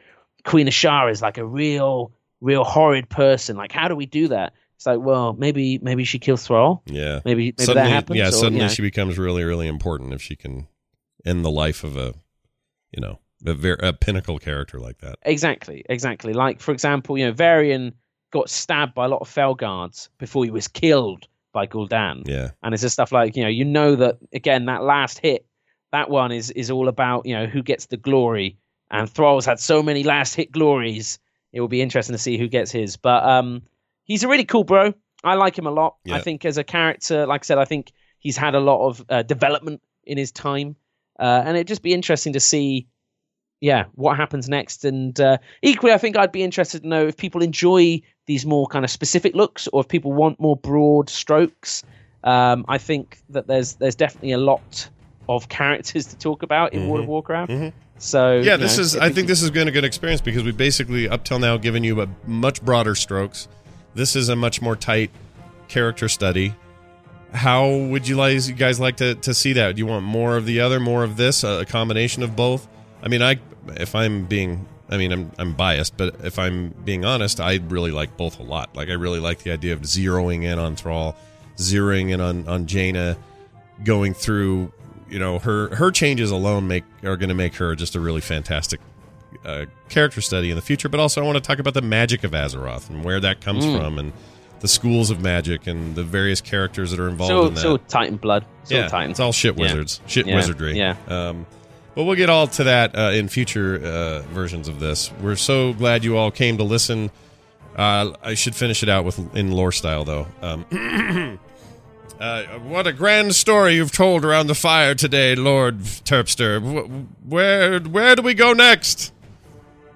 Queen Azshara is like a real real horrid person? Like how do we do that? It's like, well, maybe maybe she kills Thrall. yeah Maybe maybe suddenly that happens. yeah or, suddenly you know. she becomes really really important if she can end the life of a you know a, ver- a pinnacle character like that Exactly, exactly. Like for example, you know, Varian got stabbed by a lot of Fel guards before he was killed by Gul'dan. yeah And it's just stuff like, you know, you know that again, that last hit, that one is is all about, you know, who gets the glory. And Thrall's had so many last hit glories. It will be interesting to see who gets his. But um he's a really cool bro. I like him a lot. Yeah. I think as a character, like I said, I think he's had a lot of uh, development in his time. Uh, and it'd just be interesting to see yeah, what happens next. And uh, equally, I think I'd be interested to know if people enjoy these more kind of specific looks, or if people want more broad strokes. Um, I think that there's there's definitely a lot of characters to talk about in World of Warcraft. Mhm. So yeah this know, is i think this has been a good experience because we basically up till now given you a much broader strokes this is a much more tight character study how would you guys you guys like to, to see that? Do you want more of the other, more of this, a combination of both? I mean, I if I'm being I mean, I'm I'm biased, but if I'm being honest, I really like both a lot. Like I really like the idea of zeroing in on Thrall, zeroing in on on Jaina, going through, you know, her her changes alone make are going to make her just a really fantastic uh, character study in the future. But also, I want to talk about the magic of Azeroth and where that comes Mm. from, and the schools of magic and the various characters that are involved So, in that. so Titan blood. So yeah, Titan. it's all shit Yeah. wizards, shit Yeah. wizardry. Yeah. Um, but we'll get all to that uh, in future uh, versions of this. We're so glad you all came to listen. Uh, I should finish it out with in lore style though. Um, (clears throat) uh, what a grand story you've told around the fire today, Lord Terpster. Where where do we go next?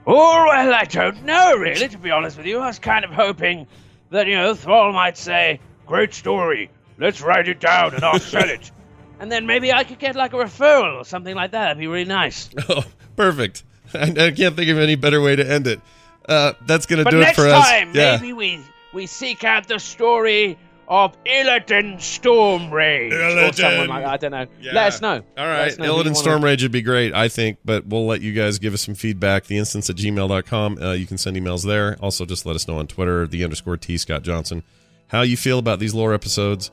Oh, well, I don't know, really, to be honest with you. I was kind of hoping that, you know, Thrall might say, Great story. Let's write it down and I'll sell it. (laughs) And then maybe I could get like a referral or something like that. That'd be really nice. (laughs) Oh, perfect. I, I can't think of any better way to end it. Uh, that's gonna But do it next for us. time, yeah. maybe we, we seek out the story of Illidan Stormrage. or someone like. I don't know. Yeah. Let us know. All right, know Illidan Stormrage would be great, I think, but we'll let you guys give us some feedback. The instance at gmail.com. Uh, you can send emails there. Also, just let us know on Twitter, the underscore T Scott Johnson, how you feel about these lore episodes.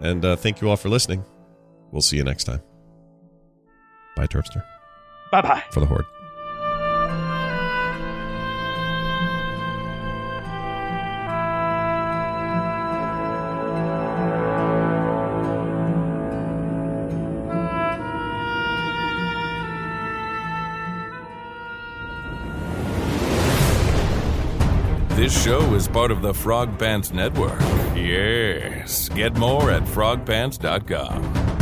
And uh, thank you all for listening. We'll see you next time. Bye, Terpster. Bye bye. For the Horde. This show is part of the Frog Pants Network. Yes. Get more at frogpants.com.